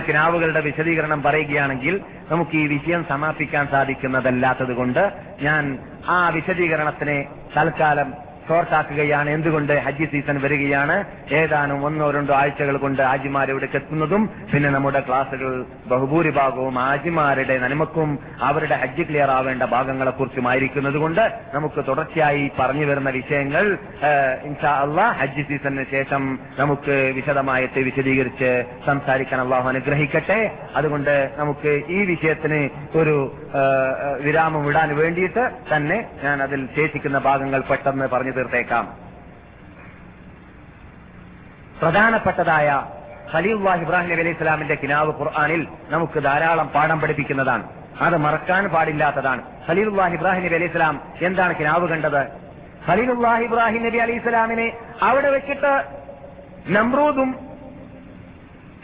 കിനാവുകളുടെ വിശദീകരണം പറയുകയാണെങ്കിൽ നമുക്ക് ഈ വിഷയം സമാപിക്കാൻ സാധിക്കുന്നതല്ലാത്തത് കൊണ്ട് ഞാൻ ആ വിശദീകരണത്തിനെ തൽക്കാലം ഷോർട്ടാക്കുകയാണ് എന്തുകൊണ്ട് ഹജ്ജ് സീസൺ വരികയാണ്? ഏതാനും ഒന്നോ രണ്ടോ ആഴ്ചകൾ കൊണ്ട് ആജിമാർ ഇവിടേക്ക് എത്തുന്നതും പിന്നെ നമ്മുടെ ക്ലാസുകൾ ബഹുഭൂരിഭാഗവും ആജിമാരുടെ നന്മക്കും അവരുടെ ഹജ്ജ് ക്ലിയർ ആവേണ്ട ഭാഗങ്ങളെ കുറിച്ചുമായിരിക്കുന്നത് കൊണ്ട് നമുക്ക് തുടർച്ചയായി പറഞ്ഞു വരുന്ന വിഷയങ്ങൾ ഇൻഷാ അള്ളാഹ് ഹജ്ജ് സീസണിന് ശേഷം നമുക്ക് വിശദമായിട്ട് വിശദീകരിച്ച് സംസാരിക്കാൻ അള്ളാഹു അനുഗ്രഹിക്കട്ടെ. അതുകൊണ്ട് നമുക്ക് ഈ വിഷയത്തിന് ഒരു വിരാമം വിടാൻ വേണ്ടിയിട്ട് തന്നെ ഞാൻ അതിൽ ശേഷിക്കുന്ന ഭാഗങ്ങൾ പെട്ടെന്ന് പറഞ്ഞു തീർത്തേക്കാം. പ്രധാനപ്പെട്ടതായ ഖലീലുല്ലാഹ് ഇബ്രാഹിം നബി അലൈഹി സ്വലാമിന്റെ കിനാവ് ഖുർആാനിൽ നമുക്ക് ധാരാളം പാഠം പഠിപ്പിക്കുന്നതാണ്. അത് മറക്കാൻ പാടില്ലാത്തതാണ്. ഖലീലുല്ലാഹ് ഇബ്രാഹിം നബി അലൈഹി സ്വലാം എന്താണ് കിനാവ് കണ്ടത്? ഖലീലുല്ലാഹ് ഇബ്രാഹിം നബി അലൈഹി സ്വലാമിനെ അവിടെ വെച്ചിട്ട് നമ്രൂദും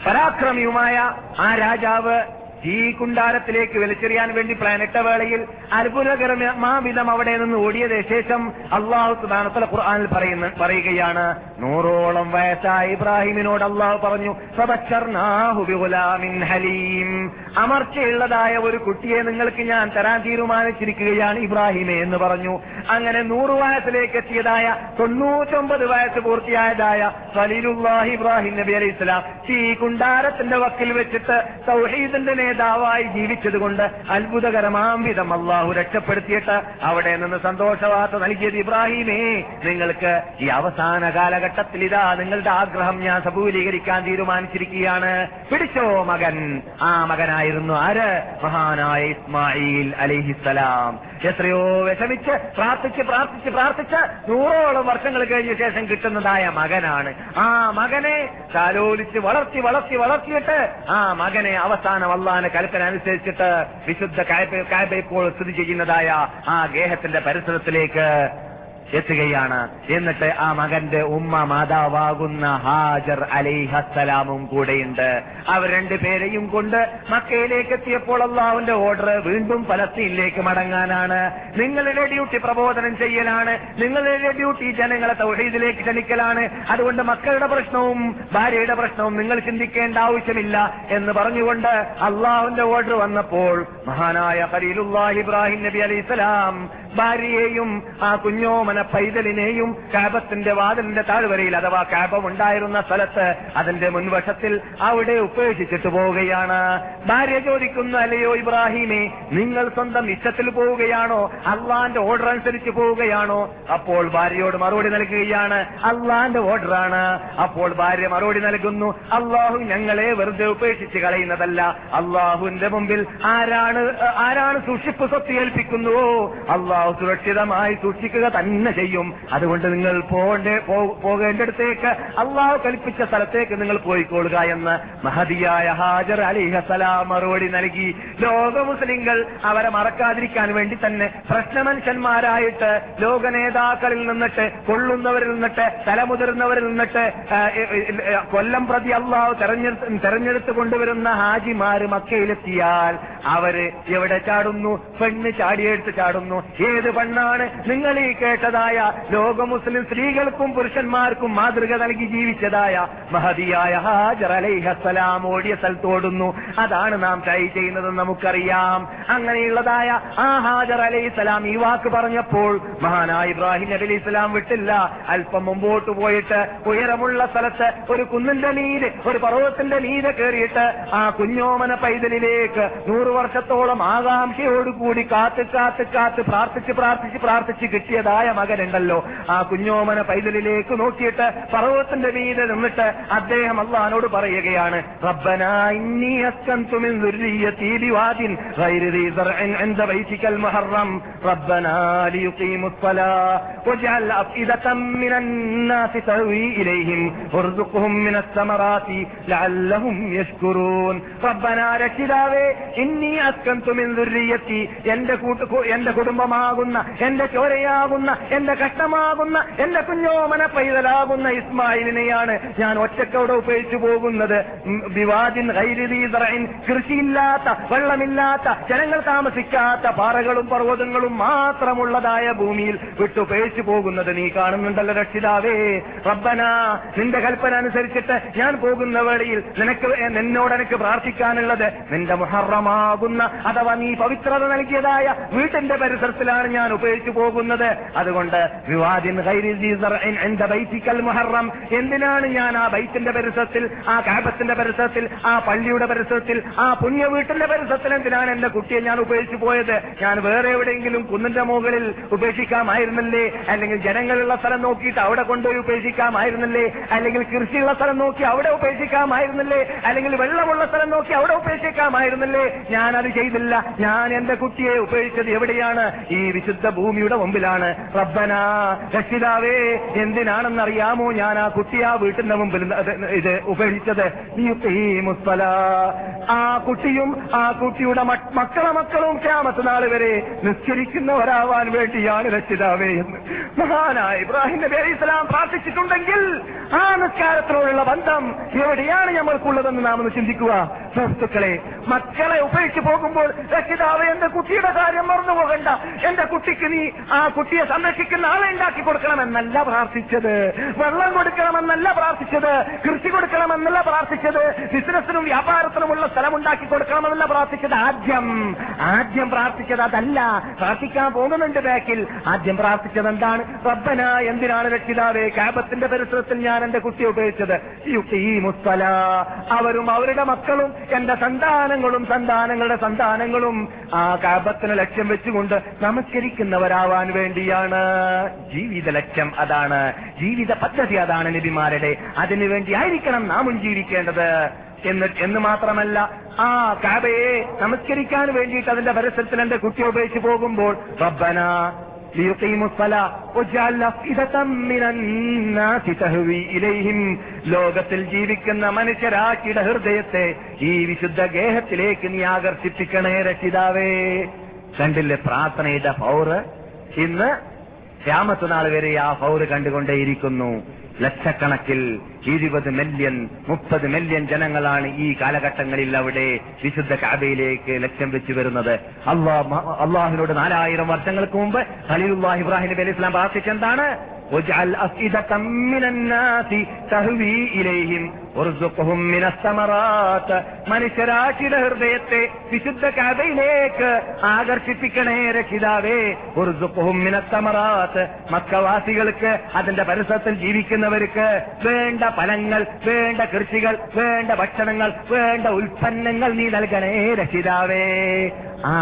പരാക്രമിയുമായ ആ രാജാവ് ഈ കുണ്ടാരത്തിലേക്ക് വലിച്ചെറിയാൻ വേണ്ടി പ്ലാനിട്ട വേളയിൽ അത്ഭുതകരമാവിധം അവിടെ നിന്ന് ഓടിയതിനു ശേഷം അള്ളാഹു സുബാനത്തല ഖുർആാനിൽ പറയുന്ന പറയുകയാണ് നൂറോളം വയസ്സായ ഇബ്രാഹിമിനോട് അള്ളാഹു പറഞ്ഞു "ഫബശ്ശർനാഹു ബിഗുലാമിൻ ഹലീം. അമർച്ചയുള്ളതായ ഒരു കുട്ടിയെ നിങ്ങൾക്ക് ഞാൻ തരാൻ തീരുമാനിച്ചിരിക്കുകയാണ് ഇബ്രാഹിമെ എന്ന് പറഞ്ഞു. അങ്ങനെ നൂറ് വയസ്സിലേക്ക് എത്തിയതായ തൊണ്ണൂറ്റൊമ്പത് വയസ്സ് പൂർത്തിയായതായ സലീലുല്ലാഹി ഇബ്രാഹിം നബി അലൈഹി സ്വലാം ഈ കുണ്ടാരത്തിന്റെ വക്കിൽ വെച്ചിട്ട് സൗഹീദിന്റെ നേതാവായി ജീവിച്ചതുകൊണ്ട് അത്ഭുതകരമാം വിധം അള്ളാഹു രക്ഷപ്പെടുത്തിയിട്ട് അവിടെ നിന്ന് സന്തോഷവാർത്ത നൽകിയത് ഇബ്രാഹിമേ. നിങ്ങൾക്ക് ഈ അവസാന കാലഘട്ടത്തിൽ ഇതാ നിങ്ങളുടെ ആഗ്രഹം ഞാൻ സബൂലീകരിക്കാൻ തീരുമാനിച്ചിരിക്കുകയാണ്. പിടിച്ചോ മകൻ? ആ മകനായിരുന്നു ആര്? മഹാനായ ഇസ്മായിൽ അലിഹിസലാം എത്രയോ വിഷമിച്ച് പ്രാർത്ഥിച്ച് പ്രാർത്ഥിച്ച് പ്രാർത്ഥിച്ച് നൂറോളം വർഷങ്ങൾ കഴിഞ്ഞ ശേഷം കിട്ടുന്നതായ മകനാണ്. ആ മകനെ താലോലിച്ച് വളർത്തി വളർത്തി വളർത്തിയിട്ട് ആ മകനെ അവസാനം അള്ളാന്റെ കൽപ്പന അനുസരിച്ചിട്ട് വിശുദ്ധ ഇപ്പോൾ സ്ഥിതി ചെയ്യുന്നതായ ആ ഗേഹത്തിന്റെ പരിസരത്തിലേക്ക് എത്തുകയാണ്. എന്നിട്ട് ആ മകന്റെ ഉമ്മ മാതാവാകുന്ന ഹാജർ അലിഹസലാമും കൂടെയുണ്ട്. അവർ രണ്ടുപേരെയും കൊണ്ട് മക്കയിലേക്ക് എത്തിയപ്പോൾ അള്ളാഹുവിന്റെ ഓർഡർ വീണ്ടും ഫലസ്തീനിലേക്ക് മടങ്ങാനാണ്. നിങ്ങളുടെ ഡ്യൂട്ടി പ്രബോധനം ചെയ്യലാണ്. നിങ്ങളുടെ ഡ്യൂട്ടി ജനങ്ങളെ തൗഹീദിലേക്ക് ക്ഷണിക്കലാണ്. അതുകൊണ്ട് മക്കളുടെ പ്രശ്നവും ഭാര്യയുടെ പ്രശ്നവും നിങ്ങൾ ചിന്തിക്കേണ്ട ആവശ്യമില്ല എന്ന് പറഞ്ഞുകൊണ്ട് അള്ളാഹുവിന്റെ ഓർഡർ വന്നപ്പോൾ മഹാനായ ഖലീലുല്ലാഹി ഇബ്രാഹിം നബി അലൈഹി സ്വലാം ഭാര്യയെയും ആ കുഞ്ഞോമന പൈതലിനെയും കാബത്തിന്റെ വാതിലിന്റെ താഴ്വരയിൽ അഥവാ കാബം ഉണ്ടായിരുന്ന സ്ഥലത്ത് അതിന്റെ മുൻവശത്തിൽ അവിടെ ഉപേക്ഷിച്ചിട്ട് പോവുകയാണ്. ഭാര്യ ചോദിക്കുന്നു അല്ലയോ ഇബ്രാഹിമെ നിങ്ങൾ സ്വന്തം ഇഷ്ടത്തിൽ പോവുകയാണോ? അള്ളാന്റെ ഓർഡർ അനുസരിച്ച് പോവുകയാണോ? അപ്പോൾ ഭാര്യയോട് മറുപടി നൽകുകയാണ് അള്ളാന്റെ ഓർഡറാണ് അപ്പോൾ ഭാര്യ മറുപടി നൽകുന്നു അള്ളാഹു ഞങ്ങളെ വെറുതെ ഉപേക്ഷിച്ച് കളയുന്നതല്ല. അള്ളാഹുവിന്റെ മുമ്പിൽ ആരാണ് ആരാണ് സൂക്ഷിപ്പ് സ്വത്ത് ഏൽപ്പിക്കുന്നുവോ? അള്ളാഹു സുരക്ഷിതമായി സൂക്ഷിക്കുക തന്നെ ചെയ്യും. അതുകൊണ്ട് നിങ്ങൾ പോകേണ്ട പോകേണ്ടടുത്തേക്ക് അള്ളാഹു കൽപ്പിച്ച സ്ഥലത്തേക്ക് നിങ്ങൾ പോയിക്കൊള്ളുക എന്ന് മഹതിയായ ഹാജർ അലിഹസലാം മറുപടി നൽകി. ലോക മുസ്ലിങ്ങൾ അവരെ മറക്കാതിരിക്കാൻ വേണ്ടി തന്നെ പ്രശ്നമനുഷ്യന്മാരായിട്ട് ലോക നേതാക്കളിൽ നിന്നിട്ട് കൊള്ളുന്നവരിൽ നിന്നിട്ട് തലമുതിർന്നവരിൽ നിന്നിട്ട് കൊല്ലം പ്രതി അള്ളാഹു തെരഞ്ഞെടുത്ത് തെരഞ്ഞെടുത്ത് കൊണ്ടുവരുന്ന ഹാജിമാര് മക്കയിലെത്തിയാൽ അവർ എവിടെ ചാടുന്നു? പെണ്ണ് ചാടിയെടുത്ത് ചാടുന്നു? ഏത് പെണ്ണാണ്? നിങ്ങൾ ഈ കേട്ടതായ ലോക മുസ്ലിം സ്ത്രീകൾക്കും പുരുഷന്മാർക്കും മാതൃക നൽകി ജീവിച്ചതായ മഹതിയായ ഹാജർ അലൈഹസലാം ഓടിയ സ്ഥലത്തോടുന്നു. അതാണ് നാം ട്രൈ ചെയ്യുന്നതെന്ന് നമുക്കറിയാം. അങ്ങനെയുള്ളതായ ആ ഹാജർ അലൈഹിസലാം ഈ വാക്ക് പറഞ്ഞപ്പോൾ മഹാനായ ഇബ്രാഹിം നബി അലൈഹി സ്വലാം വിട്ടില്ല. അല്പം മുമ്പോട്ട് പോയിട്ട് ഉയരമുള്ള സ്ഥലത്ത് ഒരു കുന്നിന്റെ നീര് ഒരു പർവതത്തിന്റെ നീര് കയറിയിട്ട് ആ കുഞ്ഞോമന പൈതലിലേക്ക് നൂറു വർഷത്തോളം ആകാംക്ഷയോടുകൂടി കാത്ത് കാത്ത് കാത്ത് പ്രാർത്ഥിച്ച് പ്രാർത്ഥിച്ച് പ്രാർത്ഥിച്ച് കിട്ടിയതായ മകനുണ്ടല്ലോ ആ കുഞ്ഞോമന പൈതലിലേക്ക് നോക്കിയിട്ട് പർവ്വതത്തിന്റെ മീതെ നിന്നിട്ട് അദ്ദേഹം അള്ളഹാനോട് പറയുകയാണ് റബ്ബന ഇന്നി അസ്കന്തു മിൻ ذريتي بواد غير ذي زرع عند بيتك المحرم ربنا ليقيموا الصلاة واجعل أفئدة من الناس تهوي إليهم وارزقهم من الثمرات لعلهم يشكرون ربنا രക്ഷിതാവേ ഇന്നി അസ്കന്തു മിൻ ذريتي എന്റെ കൂട്ട് എന്റെ കുടുംബമാകും രക്തമാകുന്ന എന്റെ ചോരയാകുന്ന എന്റെ കഷ്ടമാകുന്ന എന്റെ കുഞ്ഞോമന പൈതലാകുന്ന ഇസ്മായിലിനെയാണ് ഞാൻ ഒറ്റക്കവിടെ ഉപയോഗിച്ചു പോകുന്നത്. വിവാദിൻ കൃഷിയില്ലാത്ത വെള്ളമില്ലാത്ത ജനങ്ങൾ താമസിക്കാത്ത പാറകളും പർവതങ്ങളും മാത്രമുള്ളതായ ഭൂമിയിൽ വിട്ടുപേഴിച്ചു പോകുന്നത് നീ കാണുന്നുണ്ടല്ലോ രക്ഷിതാവേ. റബ്ബന നിന്റെ കൽപ്പന അനുസരിച്ചിട്ട് ഞാൻ പോകുന്ന വേളയിൽ നിനക്ക് നിന്നോട് എനിക്ക് പ്രാർത്ഥിക്കാനുള്ളത് നിന്റെ മുഹറമാകുന്ന അഥവാ നീ പവിത്രത നൽകിയതായ വീട്ടിന്റെ പരിസരത്തിലാണ് ഞാൻ ഉപയോഗിച്ചു പോകുന്നത്. അതുകൊണ്ട് വിവാദിൻ ബൈതിക്കൽ മുഹറം. എന്തിനാണ് ഞാൻ ആ ബൈത്തിന്റെ പരിസരത്തിൽ ആ കാബത്തിന്റെ പരിസരത്തിൽ ആ പള്ളിയുടെ പരിസരത്തിൽ ആ പുണ്യ വീട്ടിന്റെ പരിസരത്തിൽ എന്തിനാണ് എന്റെ കുട്ടിയെ ഞാൻ ഉപയോഗിച്ചു പോയത്? ഞാൻ വേറെ എവിടെയെങ്കിലും കുന്നിന്റെ മുകളിൽ ഉപേക്ഷിക്കാമായിരുന്നില്ലേ? അല്ലെങ്കിൽ ജനങ്ങളുള്ള സ്ഥലം നോക്കിയിട്ട് അവിടെ കൊണ്ടുപോയി ഉപേക്ഷിക്കാമായിരുന്നില്ലേ? അല്ലെങ്കിൽ കൃഷിയുള്ള സ്ഥലം നോക്കി അവിടെ ഉപേക്ഷിക്കാമായിരുന്നില്ലേ? അല്ലെങ്കിൽ വെള്ളമുള്ള സ്ഥലം നോക്കി അവിടെ ഉപേക്ഷിക്കാമായിരുന്നില്ലേ? ഞാൻ അത് ചെയ്തില്ല. ഞാൻ എന്റെ കുട്ടിയെ ഉപേക്ഷിച്ചത് എവിടെയാണ്? ഈ വിശുദ്ധ ഭൂമിയുടെ മുമ്പിലാണ്. റബ്ബനാ രക്ഷിതാവേ എന്തിനാണെന്നറിയാമോ ഞാൻ ആ കുട്ടി ആ വീട്ടിന്റെ മുമ്പിൽ ഇത് ഉപേക്ഷിച്ചത്? ആ കുട്ടിയും ആ കുട്ടിയുടെ മക്കള മക്കളെ ക്യാമത്ത് നാൾ വരെ നിസ്കരിക്കുന്നവരാവാൻ വേണ്ടിയാണ് രക്ഷിതാവേ എന്ന്. മഹാനായ ഇബ്രാഹിം നബി ഇസ്ലാം പ്രാർത്ഥിച്ചിട്ടുണ്ടെങ്കിൽ ആ നിസ്കാരത്തിനോടുള്ള ബന്ധം എവിടെയാണ് നമ്മൾക്കുള്ളതെന്ന് നാം ഒന്ന് ചിന്തിക്കുക. സുഹൃത്തുക്കളെ മക്കളെ ഉപേക്ഷിച്ച് പോകുമ്പോൾ രക്ഷിതാവ് എന്റെ കുട്ടിയുടെ കാര്യം മറന്നു പോകണ്ട എന്റെ കുട്ടിക്ക് നീ ആ കുട്ടിയെ സംരക്ഷിക്കുന്ന ആളെ ഉണ്ടാക്കി കൊടുക്കണമെന്നല്ല പ്രാർത്ഥിച്ചത്. വെള്ളം കൊടുക്കണമെന്നല്ല പ്രാർത്ഥിച്ചത്. കൃഷി കൊടുക്കണമെന്നല്ല പ്രാർത്ഥിച്ചത്. ബിസിനസ്സിനും വ്യാപാരത്തിനുമുള്ള സ്ഥലം ഉണ്ടാക്കി കൊടുക്കണമെന്നല്ല പ്രാർത്ഥിച്ചത് ആദ്യം. ആദ്യം പ്രാർത്ഥിച്ചത് അതല്ല. പ്രാർത്ഥിക്കാൻ പോകുന്നുണ്ട് ബാക്കിൽ. ആദ്യം പ്രാർത്ഥിച്ചത് എന്താണ്? റബ്ബന എന്തിനാണ് രക്ഷിതാവേ? കാബത്തിന്റെ പരിസരത്തിൽ ഞാൻ എന്റെ കുട്ടിയെ ഉപയോഗിച്ചത് മുത്തല അവരും അവരുടെ മക്കളും എന്റെ സന്താനങ്ങളും സന്താനങ്ങളുടെ സന്താനങ്ങളും ആ കാബത്തിന് ലക്ഷ്യം വെച്ചുകൊണ്ട് നമസ്കരിക്കുന്നവരാവാൻ വേണ്ടിയാണ്. ജീവിത ലക്ഷ്യം അതാണ്. ജീവിത പദ്ധതി അതാണ് നബിമാരുടെ. അതിനുവേണ്ടി ആയിരിക്കണം നാമും ജീവിക്കേണ്ടത്. എന്ന് എന്ന് മാത്രമല്ല ആ കാബയെ നമസ്കരിക്കാൻ വേണ്ടിയിട്ട് അതിന്റെ പരിസരത്തിൽ എന്റെ കുട്ടി ഉപയോഗിച്ച് പോകുമ്പോൾ റബ്ബന ലോകത്തിൽ ജീവിക്കുന്ന മനുഷ്യരാക്കിയുടെ ഹൃദയത്തെ ഈ വിശുദ്ധ ഗേഹത്തിലേക്ക് നീ ആകർഷിപ്പിക്കണേ രക്ഷിതാവേ. കണ്ടില്ലേ പ്രാർത്ഥനയുടെ പൗറ് ഇന്ന് രാമത്ത് നാൾ വരെ ആ പൗറ് കണ്ടുകൊണ്ടേയിരിക്കുന്നു. ലക്ഷക്കണക്കിൽ ഇരുപത് മില്യൺ മുപ്പത് മില്യൺ ജനങ്ങളാണ് ഈ കാലഘട്ടങ്ങളിൽ അവിടെ വിശുദ്ധ കാബയിലേക്ക് ലക്ഷ്യം വെച്ചു വരുന്നത്. അള്ളാഹ് അള്ളാഹിനോട് നാലായിരം വർഷങ്ങൾക്ക് മുമ്പ് ഖലീലുല്ലാഹ് ഇബ്രാഹിം നബി അലൈഹി ഇസ്ലാം പ്രാർത്ഥിച്ചെന്താണ്? واجعل أفئدة من الناس تهوي إليهم وارزقهم من الثمرات മനുഷ്യരാശിയുടെ ഹൃദയത്തെ വിശുദ്ധ കാബയിലേക്ക് ആകർഷിപ്പിക്കണേ രക്ഷിതാവേ ഉറുസുഖും മിനത്തമറാത്ത് മക്കവാസികൾക്ക് അതിന്റെ പരിസരത്തിൽ ജീവിക്കുന്നവർക്ക് വേണ്ട ഫലങ്ങൾ വേണ്ട കൃഷികൾ വേണ്ട ഭക്ഷണങ്ങൾ വേണ്ട ഉൽപ്പന്നങ്ങൾ നീ നൽകണേ രക്ഷിതാവേ ആ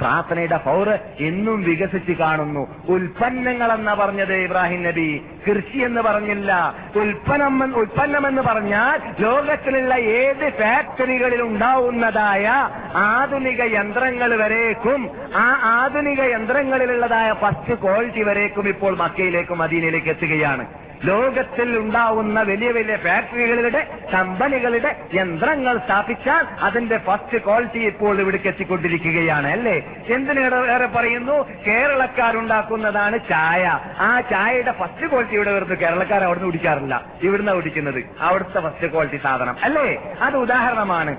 പ്രാർത്ഥനയുടെ പൗർ എന്നും വികസിച്ച് കാണുന്നു. ഉൽപ്പന്നങ്ങൾ എന്ന പറഞ്ഞത് ഇബ്രാഹിം നബി. കൃഷി എന്ന് പറഞ്ഞില്ല. ഉൽപ്പന്നം ഉൽപ്പന്നം എന്ന് പറഞ്ഞാൽ ലോകത്തിലുള്ള ഏത് ഫാക്ടറികളിൽ ഉണ്ടാവുന്നതായ ആധുനിക യന്ത്രങ്ങൾ വരേക്കും ആ ആധുനിക യന്ത്രങ്ങളിലുള്ളതായ ഫസ്റ്റ് ക്വാളിറ്റി വരേക്കും ഇപ്പോൾ മക്കയിലേക്കും മദീനയിലേക്ക് എത്തുകയാണ്. ലോകത്തിൽ ഉണ്ടാവുന്ന വലിയ വലിയ ഫാക്ടറികളുടെ കമ്പനികളുടെ യന്ത്രങ്ങൾ സ്ഥാപിച്ചാൽ അതിന്റെ ഫസ്റ്റ് ക്വാളിറ്റി ഇപ്പോൾ ഇവിടേക്ക് എത്തിക്കൊണ്ടിരിക്കുകയാണ് അല്ലേ? എന്തിനേറെ പറയുന്നു? കേരളക്കാരുണ്ടാക്കുന്നതാണ് ചായ. ആ ചായയുടെ ഫസ്റ്റ് ക്വാളിറ്റി ഇവിടെ വരുന്നു കേരളക്കാർ അവിടുന്ന് കുടിക്കാറില്ല. ഇവിടുന്ന് കുടിക്കുന്നത്. അവിടുത്തെ ഫസ്റ്റ് ക്വാളിറ്റി സാധനം അല്ലേ? അത് ഉദാഹരണമാണ്.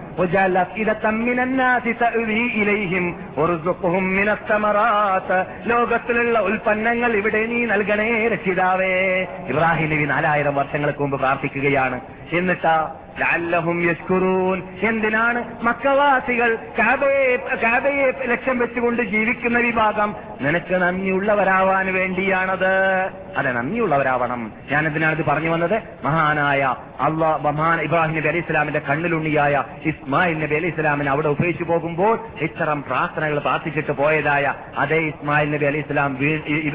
ലോകത്തിലുള്ള ഉൽപ്പന്നങ്ങൾ ഇവിടെ നീ നൽകണേ രക്ഷിതാവേ. നബി നാലായിരം വർഷങ്ങൾക്ക് മുമ്പ് പ്രാർത്ഥിക്കുകയാണ്. എന്നിട്ടാ ലഅല്ലഹും യഷ്കുറൂൻ എന്തിനാണ് മക്കവാസികൾ കാബയെ കാബയെ ലക്ഷ്യം വെച്ചുകൊണ്ട് ജീവിക്കുന്ന വിഭാഗം? നിനക്ക് നന്ദിയുള്ളവരാവാൻ വേണ്ടിയാണത്. അതെ നന്ദിയുള്ളവരാവണം. ഇത് പറഞ്ഞു വന്നത്? മഹാനായ അള്ളാഹ് മഹാൻ ഇബ്രാഹിം നബി അലൈഹി ഇസ്ലാമിന്റെ കണ്ണിലുണ്ണിയായ ഇസ്മായിൽ നബി അലൈഹി ഇസ്ലാമിനെ അവിടെ ഉപയോഗിച്ചു പോകുമ്പോൾ ഇത്തരം പ്രാർത്ഥനകൾ പ്രാർത്ഥിച്ചിട്ട് പോയതായ അതേ ഇസ്മായിൽ നബി അലൈഹി ഇസ്ലാം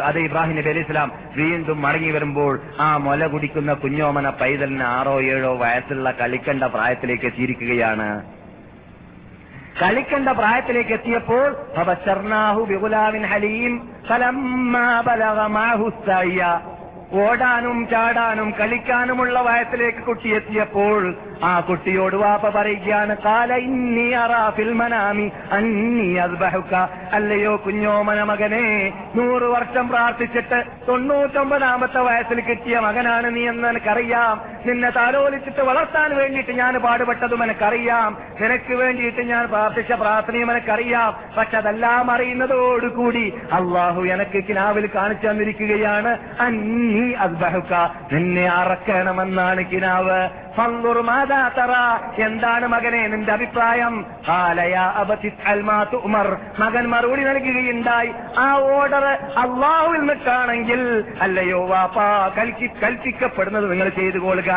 അതേ ഇബ്രാഹിം നബി അലൈഹി ഇസ്ലാം വീണ്ടും മടങ്ങി വരുമ്പോൾ ആ മുല കുടിക്കുന്ന കുഞ്ഞോമന പൈതലിന് ആറോ ഏഴോ വയസ്സുള്ള കളിക്കേണ്ട പ്രായത്തിലേക്ക് എത്തിയിരിക്കുകയാണ്. കളിക്കേണ്ട പ്രായത്തിലേക്ക് എത്തിയപ്പോൾ ഹലീം ഓടാനും ചാടാനും കളിക്കാനുമുള്ള വയത്തിലേക്ക് കുട്ടി എത്തിയപ്പോൾ ആ കുട്ടിയോട് വാപ്പ പറയുകയാണ് കാല ഇന്നി അറാഫിൽ മനാമി അന്നി അസ്ബഹുക്ക. അല്ലയോ കുഞ്ഞോമന മകനെ നൂറ് വർഷം പ്രാർത്ഥിച്ചിട്ട് തൊണ്ണൂറ്റൊമ്പതാമത്തെ വയസ്സിൽ കിട്ടിയ മകനാണ് നീ എന്ന് എനിക്കറിയാം. നിന്നെ താലോലിച്ചിട്ട് വളർത്താൻ വേണ്ടിയിട്ട് ഞാൻ പാടുപെട്ടതും എനിക്കറിയാം. നിനക്ക് വേണ്ടിയിട്ട് ഞാൻ പ്രാർത്ഥിച്ച പ്രാർത്ഥനയും എനിക്കറിയാം. പക്ഷെ അതെല്ലാം അറിയുന്നതോടുകൂടി അള്ളാഹു എനക്ക് കിനാവിൽ കാണിച്ചു തന്നിരിക്കുകയാണ് അന്നി അസ്ബഹുക്ക നിന്നെ അറക്കണമെന്നാണ് കിനാവ്. ഫൻദുർ മാതാ എന്താണ് മകനെ നിന്റെ അഭിപ്രായം? മകൻ മറുപടി നൽകുകയുണ്ടായി. ആ ഓർഡർ അള്ളാഹുവിൽ നിൽക്കാണെങ്കിൽ അല്ലയോ വാപ്പാ കൽക്കി കൽപ്പിക്കപ്പെടുന്നത് നിങ്ങൾ ചെയ്തു കൊള്ളുക.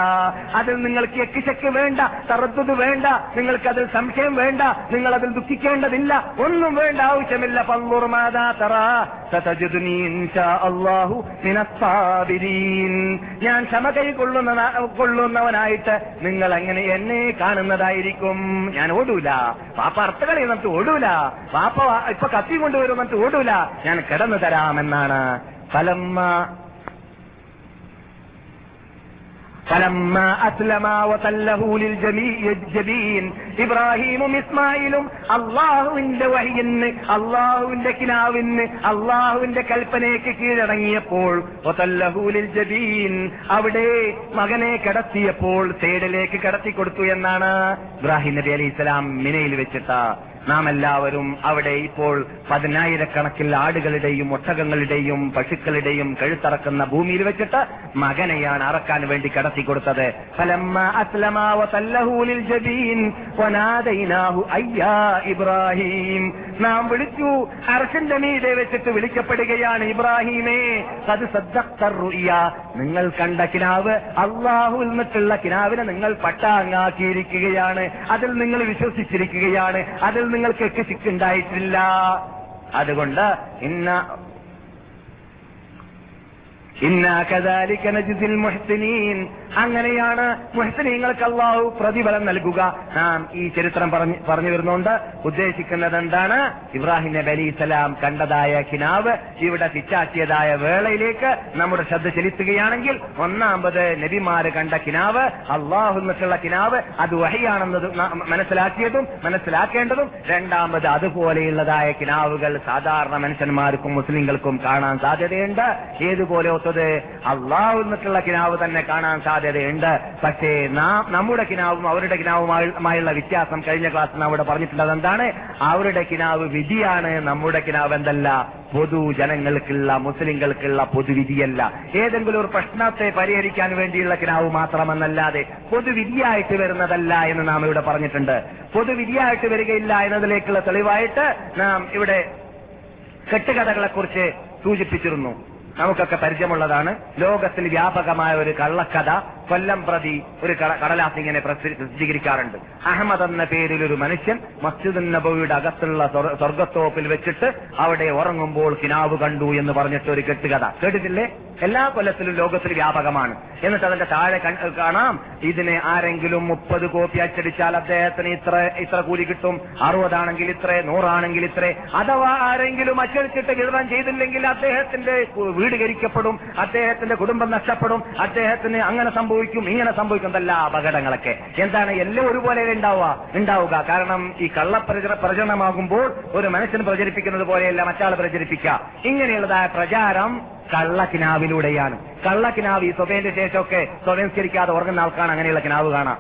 അതിൽ നിങ്ങൾക്ക് എക്കിശക്ക് വേണ്ട തറത്തത് വേണ്ട നിങ്ങൾക്ക് അതിൽ സംശയം വേണ്ട നിങ്ങൾ അതിൽ ദുഃഖിക്കേണ്ടതില്ല ഒന്നും വേണ്ട ആവശ്യമില്ല. പങ്കൂർ മാതാ തറ. അള്ളാഹു ഞാൻ ക്ഷമ കൈകൊള്ളുന്ന കൊള്ളുന്നവനായിട്ട് നിങ്ങൾ അങ്ങനെ എന്നെ കാണുന്നതായിരിക്കും? ഞാൻ ഓടൂല. പാപ്പ അർത്ഥകളി എന്നിട്ട് ഓടൂല. പാപ്പ ഇപ്പൊ കത്തി കൊണ്ടുവരും എന്നിട്ട് ഓടൂല. ഞാൻ കിടന്നു തരാമെന്നാണ്. ഫലമ്മ ഫലമ്മ ഇബ്രാഹിമും ഇസ്മായിലും അള്ളാഹുവിന്റെ വഹിയിന്ന് അള്ളാഹുവിന്റെ കിനാവിന്ന് അള്ളാഹുവിന്റെ കൽപ്പനയ്ക്ക് കീഴടങ്ങിയപ്പോൾ ജബീൻ അവിടെ മകനെ കടത്തിയപ്പോൾ തേടലേക്ക് കിടത്തി കൊടുത്തു എന്നാണ് ഇബ്രാഹിം നബി അലൈഹിസ്സലാം മിനയിൽ വെച്ചിട്ട നാം എല്ലാവരും അവിടെ ഇപ്പോൾ പതിനായിരക്കണക്കിൽ ആടുകളുടെയും ഒട്ടകങ്ങളുടെയും പശുക്കളുടെയും കഴുത്തറക്കുന്ന ഭൂമിയിൽ വെച്ചിട്ട് മകനെയാണ് അറക്കാൻ വേണ്ടി കടത്തി കൊടുത്തത്. ഇബ്രാഹിം. നാം വിളിച്ചു. അർഷന്റെ മീതെ വെച്ചിട്ട് വിളിക്കപ്പെടുകയാണ് ഇബ്രാഹീമേ. അത് സദ്ദഖ്തറുയ്യ നിങ്ങൾ കണ്ട കിനാവ് അള്ളാഹുവിൽ നിന്നിട്ടുള്ള കിനാവിനെ നിങ്ങൾ പട്ടാങ്ങാക്കിയിരിക്കുകയാണ്. അതിൽ നിങ്ങൾ വിശ്വസിച്ചിരിക്കുകയാണ്. അതിൽ നിങ്ങൾക്ക് എക്കിസിക്കുണ്ടായിട്ടില്ല അതുകൊണ്ട് ഇന്ന അങ്ങനെയാണ് മുഹ്സിനീങ്ങൾക്ക് അള്ളാഹു പ്രതിഫലം നൽകുക. നാം ഈ ചരിത്രം പറഞ്ഞു വരുന്നുണ്ട്. ഉദ്ദേശിക്കുന്നത് എന്താണ് ഇബ്രാഹിം നബി അലി ഇസ്ലാം കണ്ടതായ കിനാവ് ഇവിടെ പിച്ചാക്കിയതായ വേളയിലേക്ക് നമ്മുടെ ശ്രദ്ധ ചെലുത്തുകയാണെങ്കിൽ ഒന്നാമത് നബിമാര് കണ്ട കിനാവ് അള്ളാഹു എന്നിട്ടുള്ള കിനാവ് അത് വഹിയാണെന്നത് മനസ്സിലാക്കിയതും മനസ്സിലാക്കേണ്ടതും രണ്ടാമത് അതുപോലെയുള്ളതായ കിനാവുകൾ സാധാരണ മനുഷ്യന്മാർക്കും മുസ്ലിങ്ങൾക്കും കാണാൻ സാധ്യതയുണ്ട്. ഏതുപോലെ ഒത്തത് അള്ളാഹു എന്നിട്ടുള്ള കിനാവ് തന്നെ കാണാൻ സാധ്യതയുണ്ട്. പക്ഷേ നാം നമ്മുടെ കിനാവും അവരുടെ കിനാവുമായുള്ള വ്യത്യാസം കഴിഞ്ഞ ക്ലാസ് നാം ഇവിടെ പറഞ്ഞിട്ടുള്ളത് എന്താണ്? അവരുടെ കിനാവ് വിധിയാണ് നമ്മുടെ കിനാവ് എന്തല്ല? പൊതു ജനങ്ങൾക്കുള്ള മുസ്ലിങ്ങൾക്കുള്ള പൊതുവിധിയല്ല. ഏതെങ്കിലും ഒരു പ്രശ്നത്തെ പരിഹരിക്കാൻ വേണ്ടിയുള്ള കിനാവ് മാത്രമെന്നല്ലാതെ പൊതുവിധിയായിട്ട് വരുന്നതല്ല എന്ന് നാം ഇവിടെ പറഞ്ഞിട്ടുണ്ട്. പൊതുവിധിയായിട്ട് വരികയില്ല എന്നതിലേക്കുള്ള തെളിവായിട്ട് നാം ഇവിടെ കെട്ടുകഥകളെക്കുറിച്ച് സൂചിപ്പിച്ചിരുന്നു. നമുക്കൊക്കെ പരിചയമുള്ളതാണ്. ലോകത്തിൽ വ്യാപകമായ ഒരു കള്ളക്കഥ. കൊല്ലം പ്രതി ഒരു കടലാസ് ഇങ്ങനെ പ്രസി- പ്രസിദ്ധീകരിക്കാറുണ്ട്. അഹമ്മദ് എന്ന പേരിൽ ഒരു മനുഷ്യൻ മസ്ജിദ് നബവിയുടെ അകത്തുള്ള സ്വർ- സ്വർഗത്തോപ്പിൽ വെച്ചിട്ട് അവിടെ ഉറങ്ങുമ്പോൾ കിനാവ് കണ്ടു എന്ന് പറഞ്ഞിട്ട് ഒരു കെട്ടുകഥ. കേട്ടിട്ടില്ലേ? എല്ലാ കൊല്ലത്തിലും ലോകത്തിൽ വ്യാപകമാണ്. എന്നിട്ട് അതിന്റെ താഴെ കാണാം. ഇതിനെ ആരെങ്കിലും മുപ്പത് കോപ്പി അച്ചടിച്ചാൽ അദ്ദേഹത്തിന് ഇത്ര ഇത്ര കൂലി കിട്ടും. അറുപതാണെങ്കിൽ ഇത്ര നൂറാണെങ്കിൽ ഇത്ര. അഥവാ ആരെങ്കിലും അച്ചടിച്ചിട്ട് വിതരണം ചെയ്തില്ലെങ്കിൽ അദ്ദേഹത്തിന്റെ വീട് കരിക്കപ്പെടും. അദ്ദേഹത്തിന്റെ കുടുംബം നഷ്ടപ്പെടും. അദ്ദേഹത്തിന് അങ്ങനെ സംഭവിക്കും ഇങ്ങനെ സംഭവിക്കും എന്തെല്ലാം അപകടങ്ങളൊക്കെ. എന്താണ് എല്ലാം ഒരുപോലെ ഉണ്ടാവുക? ഉണ്ടാവുക. കാരണം ഈ കള്ളപ്രചര പ്രചരണമാകുമ്പോൾ ഒരു മനുഷ്യൻ പ്രചരിപ്പിക്കുന്നത് പോലെയല്ല മറ്റാൾ പ്രചരിപ്പിക്കുക. ഇങ്ങനെയുള്ളതായ പ്രചാരം കള്ളക്കിനാവിലൂടെയാണ്. കള്ളക്കിനാവ് ഈ സ്വഭേന്റെ ശേഷമൊക്കെ സ്വയംസ്കരിക്കാതെ ഉറങ്ങുന്ന ആൾക്കാണ് അങ്ങനെയുള്ള കിനാവ് കാണാം.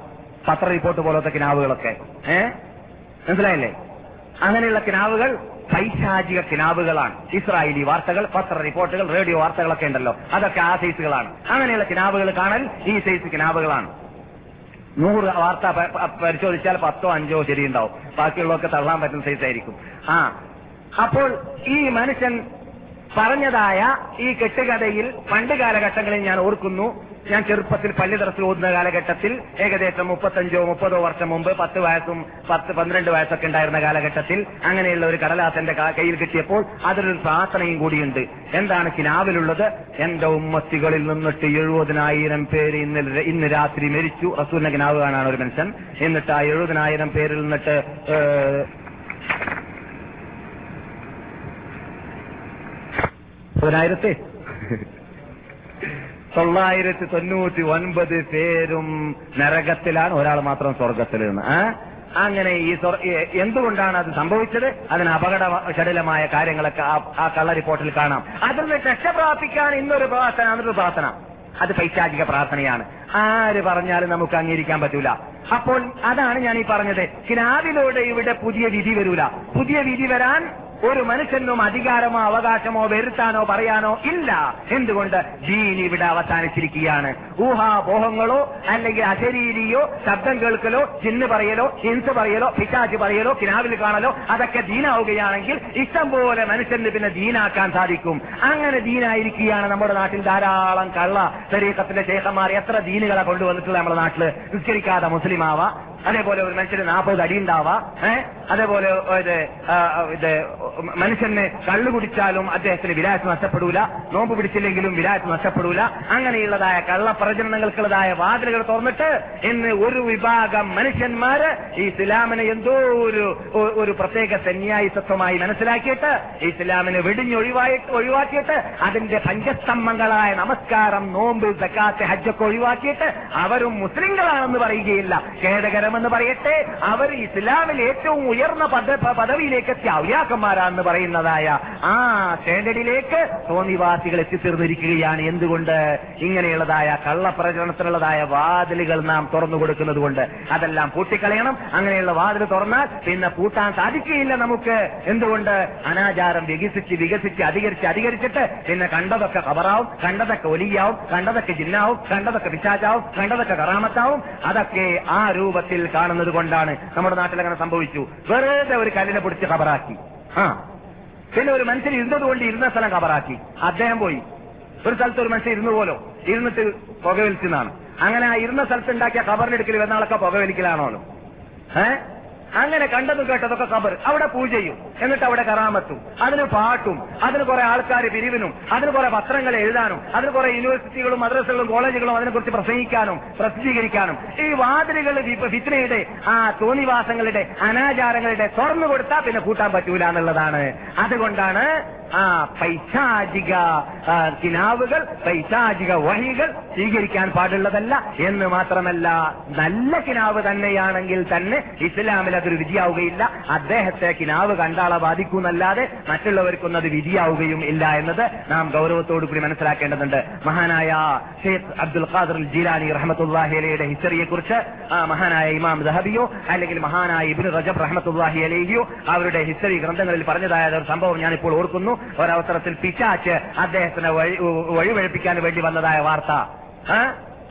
പത്ര റിപ്പോർട്ട് പോലത്തെ കിനാവുകളൊക്കെ. ഏഹ് മനസ്സിലായില്ലേ? അങ്ങനെയുള്ള കിനാവുകൾ പൈശാചിക കിനാവുകളാണ്. ഇസ്രായേലി വാർത്തകൾ പത്ര റിപ്പോർട്ടുകൾ റേഡിയോ വാർത്തകളൊക്കെ ഉണ്ടല്ലോ. അതൊക്കെ ആ സൈസുകളാണ്. അങ്ങനെയുള്ള കിനാവുകൾ കാണൽ ഈ സൈസ് കിനാവുകളാണ്. നൂറ് വാർത്ത പരിശോധിച്ചാൽ പത്തോ അഞ്ചോ ശരിയുണ്ടാവും. ബാക്കിയുള്ളതൊക്കെ തള്ളാൻ പറ്റുന്ന സൈസ് ആയിരിക്കും ആ അപ്പോൾ ഈ മനുഷ്യൻ പറഞ്ഞതായ ഈ കെട്ടുകഥയിൽ പണ്ട് കാലഘട്ടങ്ങളിൽ ഞാൻ ഓർക്കുന്നു. ഞാൻ ചെറുപ്പത്തിൽ പള്ളി തറച്ചു ഓടുന്ന കാലഘട്ടത്തിൽ ഏകദേശം മുപ്പത്തഞ്ചോ മുപ്പതോ വർഷം മുമ്പ് പത്ത് വയസ്സും പത്ത് പന്ത്രണ്ട് വയസ്സൊക്കെ ഉണ്ടായിരുന്ന കാലഘട്ടത്തിൽ അങ്ങനെയുള്ള ഒരു കടലാസന്റെ കയ്യിൽ കിട്ടിയപ്പോൾ അതിലൊരു പ്രാർത്ഥനയും കൂടിയുണ്ട്. എന്താണ് കിനാവിലുള്ളത്? എന്റെ ഉമ്മത്തികളിൽ നിന്നിട്ട് എഴുപതിനായിരം പേര് ഇന്ന് ഇന്ന് രാത്രി മരിച്ചു. റസൂലിന്റെ കിനാവ് കാണാണ് ഒരു മനുഷ്യൻ. എന്നിട്ട് ആ എഴുപതിനായിരം പേരിൽ നിന്നിട്ട് ഏഹ്, പതിനായിരത്തെ തൊള്ളായിരത്തി തൊണ്ണൂറ്റി ഒൻപത് പേരും നരകത്തിലാണ്. ഒരാൾ മാത്രം സ്വർഗത്തിൽ നിന്ന്. അങ്ങനെ ഈ എന്തുകൊണ്ടാണ് അത് സംഭവിച്ചത്? അതിന് അപകട ശടിലമായ കാര്യങ്ങളൊക്കെ ആ- കള്ള റിപ്പോർട്ടിൽ കാണാം. അതിൽ നിന്ന് രക്ഷപ്രാപിക്കാൻ ഇന്നൊരു പ്രാർത്ഥന അന്നൊരു പ്രാർത്ഥന. അത് പൈശാചിക പ്രാർത്ഥനയാണ്. ആര് പറഞ്ഞാലും നമുക്ക് അംഗീകരിക്കാൻ പറ്റൂല. അപ്പോൾ അതാണ് ഞാൻ ഈ പറഞ്ഞത്. കിനാവിലൂടെ ഇവിടെ പുതിയ വിധി വരൂല. പുതിയ വിധി വരാൻ ഒരു മനുഷ്യനും അധികാരമോ അവകാശമോ വരുത്താനോ പറയാനോ ഇല്ല. എന്തുകൊണ്ട്? ജീൻ ഇവിടെ അവസാനിച്ചിരിക്കുകയാണ്. ഊഹാപോഹങ്ങളോ അല്ലെങ്കിൽ അശരീരിയോ ശബ്ദം കേൾക്കലോ ചിന്ന് പറയലോ ഹിൻസ് പറയലോ പിശാച്ച് പറയലോ കിനാവിൽ കാണലോ അതൊക്കെ ദീനാവുകയാണെങ്കിൽ ഇഷ്ടം പോലെ മനുഷ്യന് പിന്നെ ദീനാക്കാൻ സാധിക്കും. അങ്ങനെ ദീനായിരിക്കുകയാണ് നമ്മുടെ നാട്ടിൽ ധാരാളം കള്ള ശരീരത്തിന്റെ ശേഷന്മാർ എത്ര ദീനുകളെ കൊണ്ടുവന്നിട്ടുള്ള നമ്മുടെ നാട്ടിൽ നിസ്കരിക്കാതെ മുസ്ലിം ആവാ അതേപോലെ ഒരു മനുഷ്യന് നാൽപ്പത് അടി ഉണ്ടാവാ ഏഹ് അതേപോലെ ഇത് മനുഷ്യന് കള്ളു കുടിച്ചാലും അദ്ദേഹത്തിന് വിരാറ്റ് നഷ്ടപ്പെടൂല നോമ്പ് പിടിച്ചില്ലെങ്കിലും വിരാറ്റ് നഷ്ടപ്പെടൂല. അങ്ങനെയുള്ളതായ കള്ളപ്രചരണങ്ങൾക്കുള്ളതായ വാതിലുകൾ തുറന്നിട്ട് ഇന്ന് ഒരു വിഭാഗം മനുഷ്യന്മാര് ഈ ഇസ്ലാമിനെ എന്തോ ഒരു ഒരു പ്രത്യേക സന്യായിസത്വമായി മനസ്സിലാക്കിയിട്ട് ഇസ്ലാമിനെ വെടിഞ്ഞൊഴിവായി ഒഴിവാക്കിയിട്ട് അതിന്റെ പഞ്ചസ്തംഭങ്ങളായ നമസ്കാരം നോമ്പ് സക്കാത്ത് ഹജ്ജൊക്കെ ഒഴിവാക്കിയിട്ട് അവരും മുസ്ലിങ്ങളാണെന്ന് പറയുകയില്ല. ഖേദകരമെന്ന് പറയട്ടെ. അവർ ഇസ്ലാമിൽ ഏറ്റവും ഉയർന്ന പദ- പദവിയിലേക്ക് എത്തിയ ഔലിയാക്കന്മാരാണെന്ന് പറയുന്നതായ ആ സ്റ്റാൻഡേർഡിലേക്ക് തോന്നിവാസികൾ എത്തിത്തീർന്നിരിക്കുകയാണ് എന്തുകൊണ്ട്? ഇങ്ങനെയുള്ളതായ കള്ളപ്രചരണത്തിനുള്ളതായ വാതിലുകൾ നാം തുറന്നു കൊടുക്കുന്നത് കൊണ്ട് അതെല്ലാം പൂട്ടിക്കളയണം. അങ്ങനെയുള്ള വാതിൽ തുറന്നാൽ പിന്നെ പൂട്ടാൻ സാധിക്കുകയില്ല നമുക്ക്. എന്തുകൊണ്ട്? അനാചാരം വികസിച്ച് വികസിച്ച് അധികരിച്ച് അധികരിച്ചിട്ട് പിന്നെ കണ്ടതൊക്കെ ഖബറാവും കണ്ടതൊക്കെ ഒലിയാവും കണ്ടതൊക്കെ ജിന്നാവും കണ്ടതൊക്കെ പിശാചാവും കണ്ടതൊക്കെ കറാമത്താവും. അതൊക്കെ ആ രൂപത്തിൽ കാണുന്നത് കൊണ്ടാണ് നമ്മുടെ നാട്ടിൽ അങ്ങനെ സംഭവിച്ചു. വെറുതെ ഒരു കല്ലിനെ പിടിച്ച് ഖബറാക്കി ആ. പിന്നെ ഒരു മനുഷ്യൻ ഇരുന്നത് കൊണ്ട് ഇരുന്ന സ്ഥലം ഖബറാക്കി അദ്ദേഹം പോയി. ഒരു സ്ഥലത്ത് ഒരു മനുഷ്യൻ ഇരുന്നു പോലോ? ഇരുന്നിട്ട് പുകവലിച്ചെന്നാണ്. അങ്ങനെ ആ ഇരുന്ന സ്ഥലത്ത് ഉണ്ടാക്കിയ ഖബറിനെടുക്കൽ എന്നാളൊക്കെ പുകവലിക്കലാണോ ഏഹ് അങ്ങനെ കണ്ടതും കേട്ടതൊക്കെ കബർ. അവിടെ പൂജയും. എന്നിട്ട് അവിടെ കറാമത്തും. അതിന് പാട്ടും. അതിന് കുറെ ആൾക്കാർ പിരിവിനും. അതിന് കുറെ പത്രങ്ങൾ എഴുതാനും. അതിന് കുറെ യൂണിവേഴ്സിറ്റികളും മദ്രസകളും കോളേജുകളും അതിനെക്കുറിച്ച് പ്രസംഗിക്കാനും പ്രസിദ്ധീകരിക്കാനും. ഈ വാതിലുകൾ ഫിത്നയുടെ ആ തോന്നിവാസങ്ങളുടെ അനാചാരങ്ങളുടെ തുറന്നു കൊടുത്താൽ പിന്നെ കൂട്ടാൻ പറ്റൂല എന്നുള്ളതാണ്. അതുകൊണ്ടാണ് ആ പൈശാചിക കിനാവുകൾ പൈശാചിക വഹികൾ സ്വീകരിക്കാൻ പാടുള്ളതല്ല എന്ന് മാത്രമല്ല നല്ല കിനാവ് തന്നെയാണെങ്കിൽ തന്നെ ഇസ്ലാമിൽ അതൊരു വിധിയാവുകയില്ല. അദ്ദേഹത്തെ കിനാവ് കണ്ടാളെ ബാധിക്കൂന്നല്ലാതെ മറ്റുള്ളവർക്കൊന്നും അത് വിധിയാവുകയും ഇല്ല എന്നത് നാം ഗൗരവത്തോടു കൂടി മനസ്സിലാക്കേണ്ടതുണ്ട്. മഹാനായ ഷെയ്ഖ് അബ്ദുൽ ഖാദർ ജീലാനി റഹമത്തുല്ലാഹിയുടെ ഹിസ്റ്ററിയെ കുറിച്ച് മഹാനായ ഇമാം ദഹബിയോ അല്ലെങ്കിൽ മഹാനായ ഇബിൻ റജബ് റഹമത്തുല്ലാഹി അലഹിയോ അവരുടെ ഹിസ്റ്ററി ഗ്രന്ഥങ്ങളിൽ പറഞ്ഞതായ ഒരു സംഭവം ഞാനിപ്പോൾ ഓർക്കുന്നു. ഒരവസരത്തിൽ പിശാച്ച് അദ്ദേഹത്തിന് വഴി വഴിവഴിപ്പിക്കാൻ വേണ്ടി വന്നതായ വാർത്ത?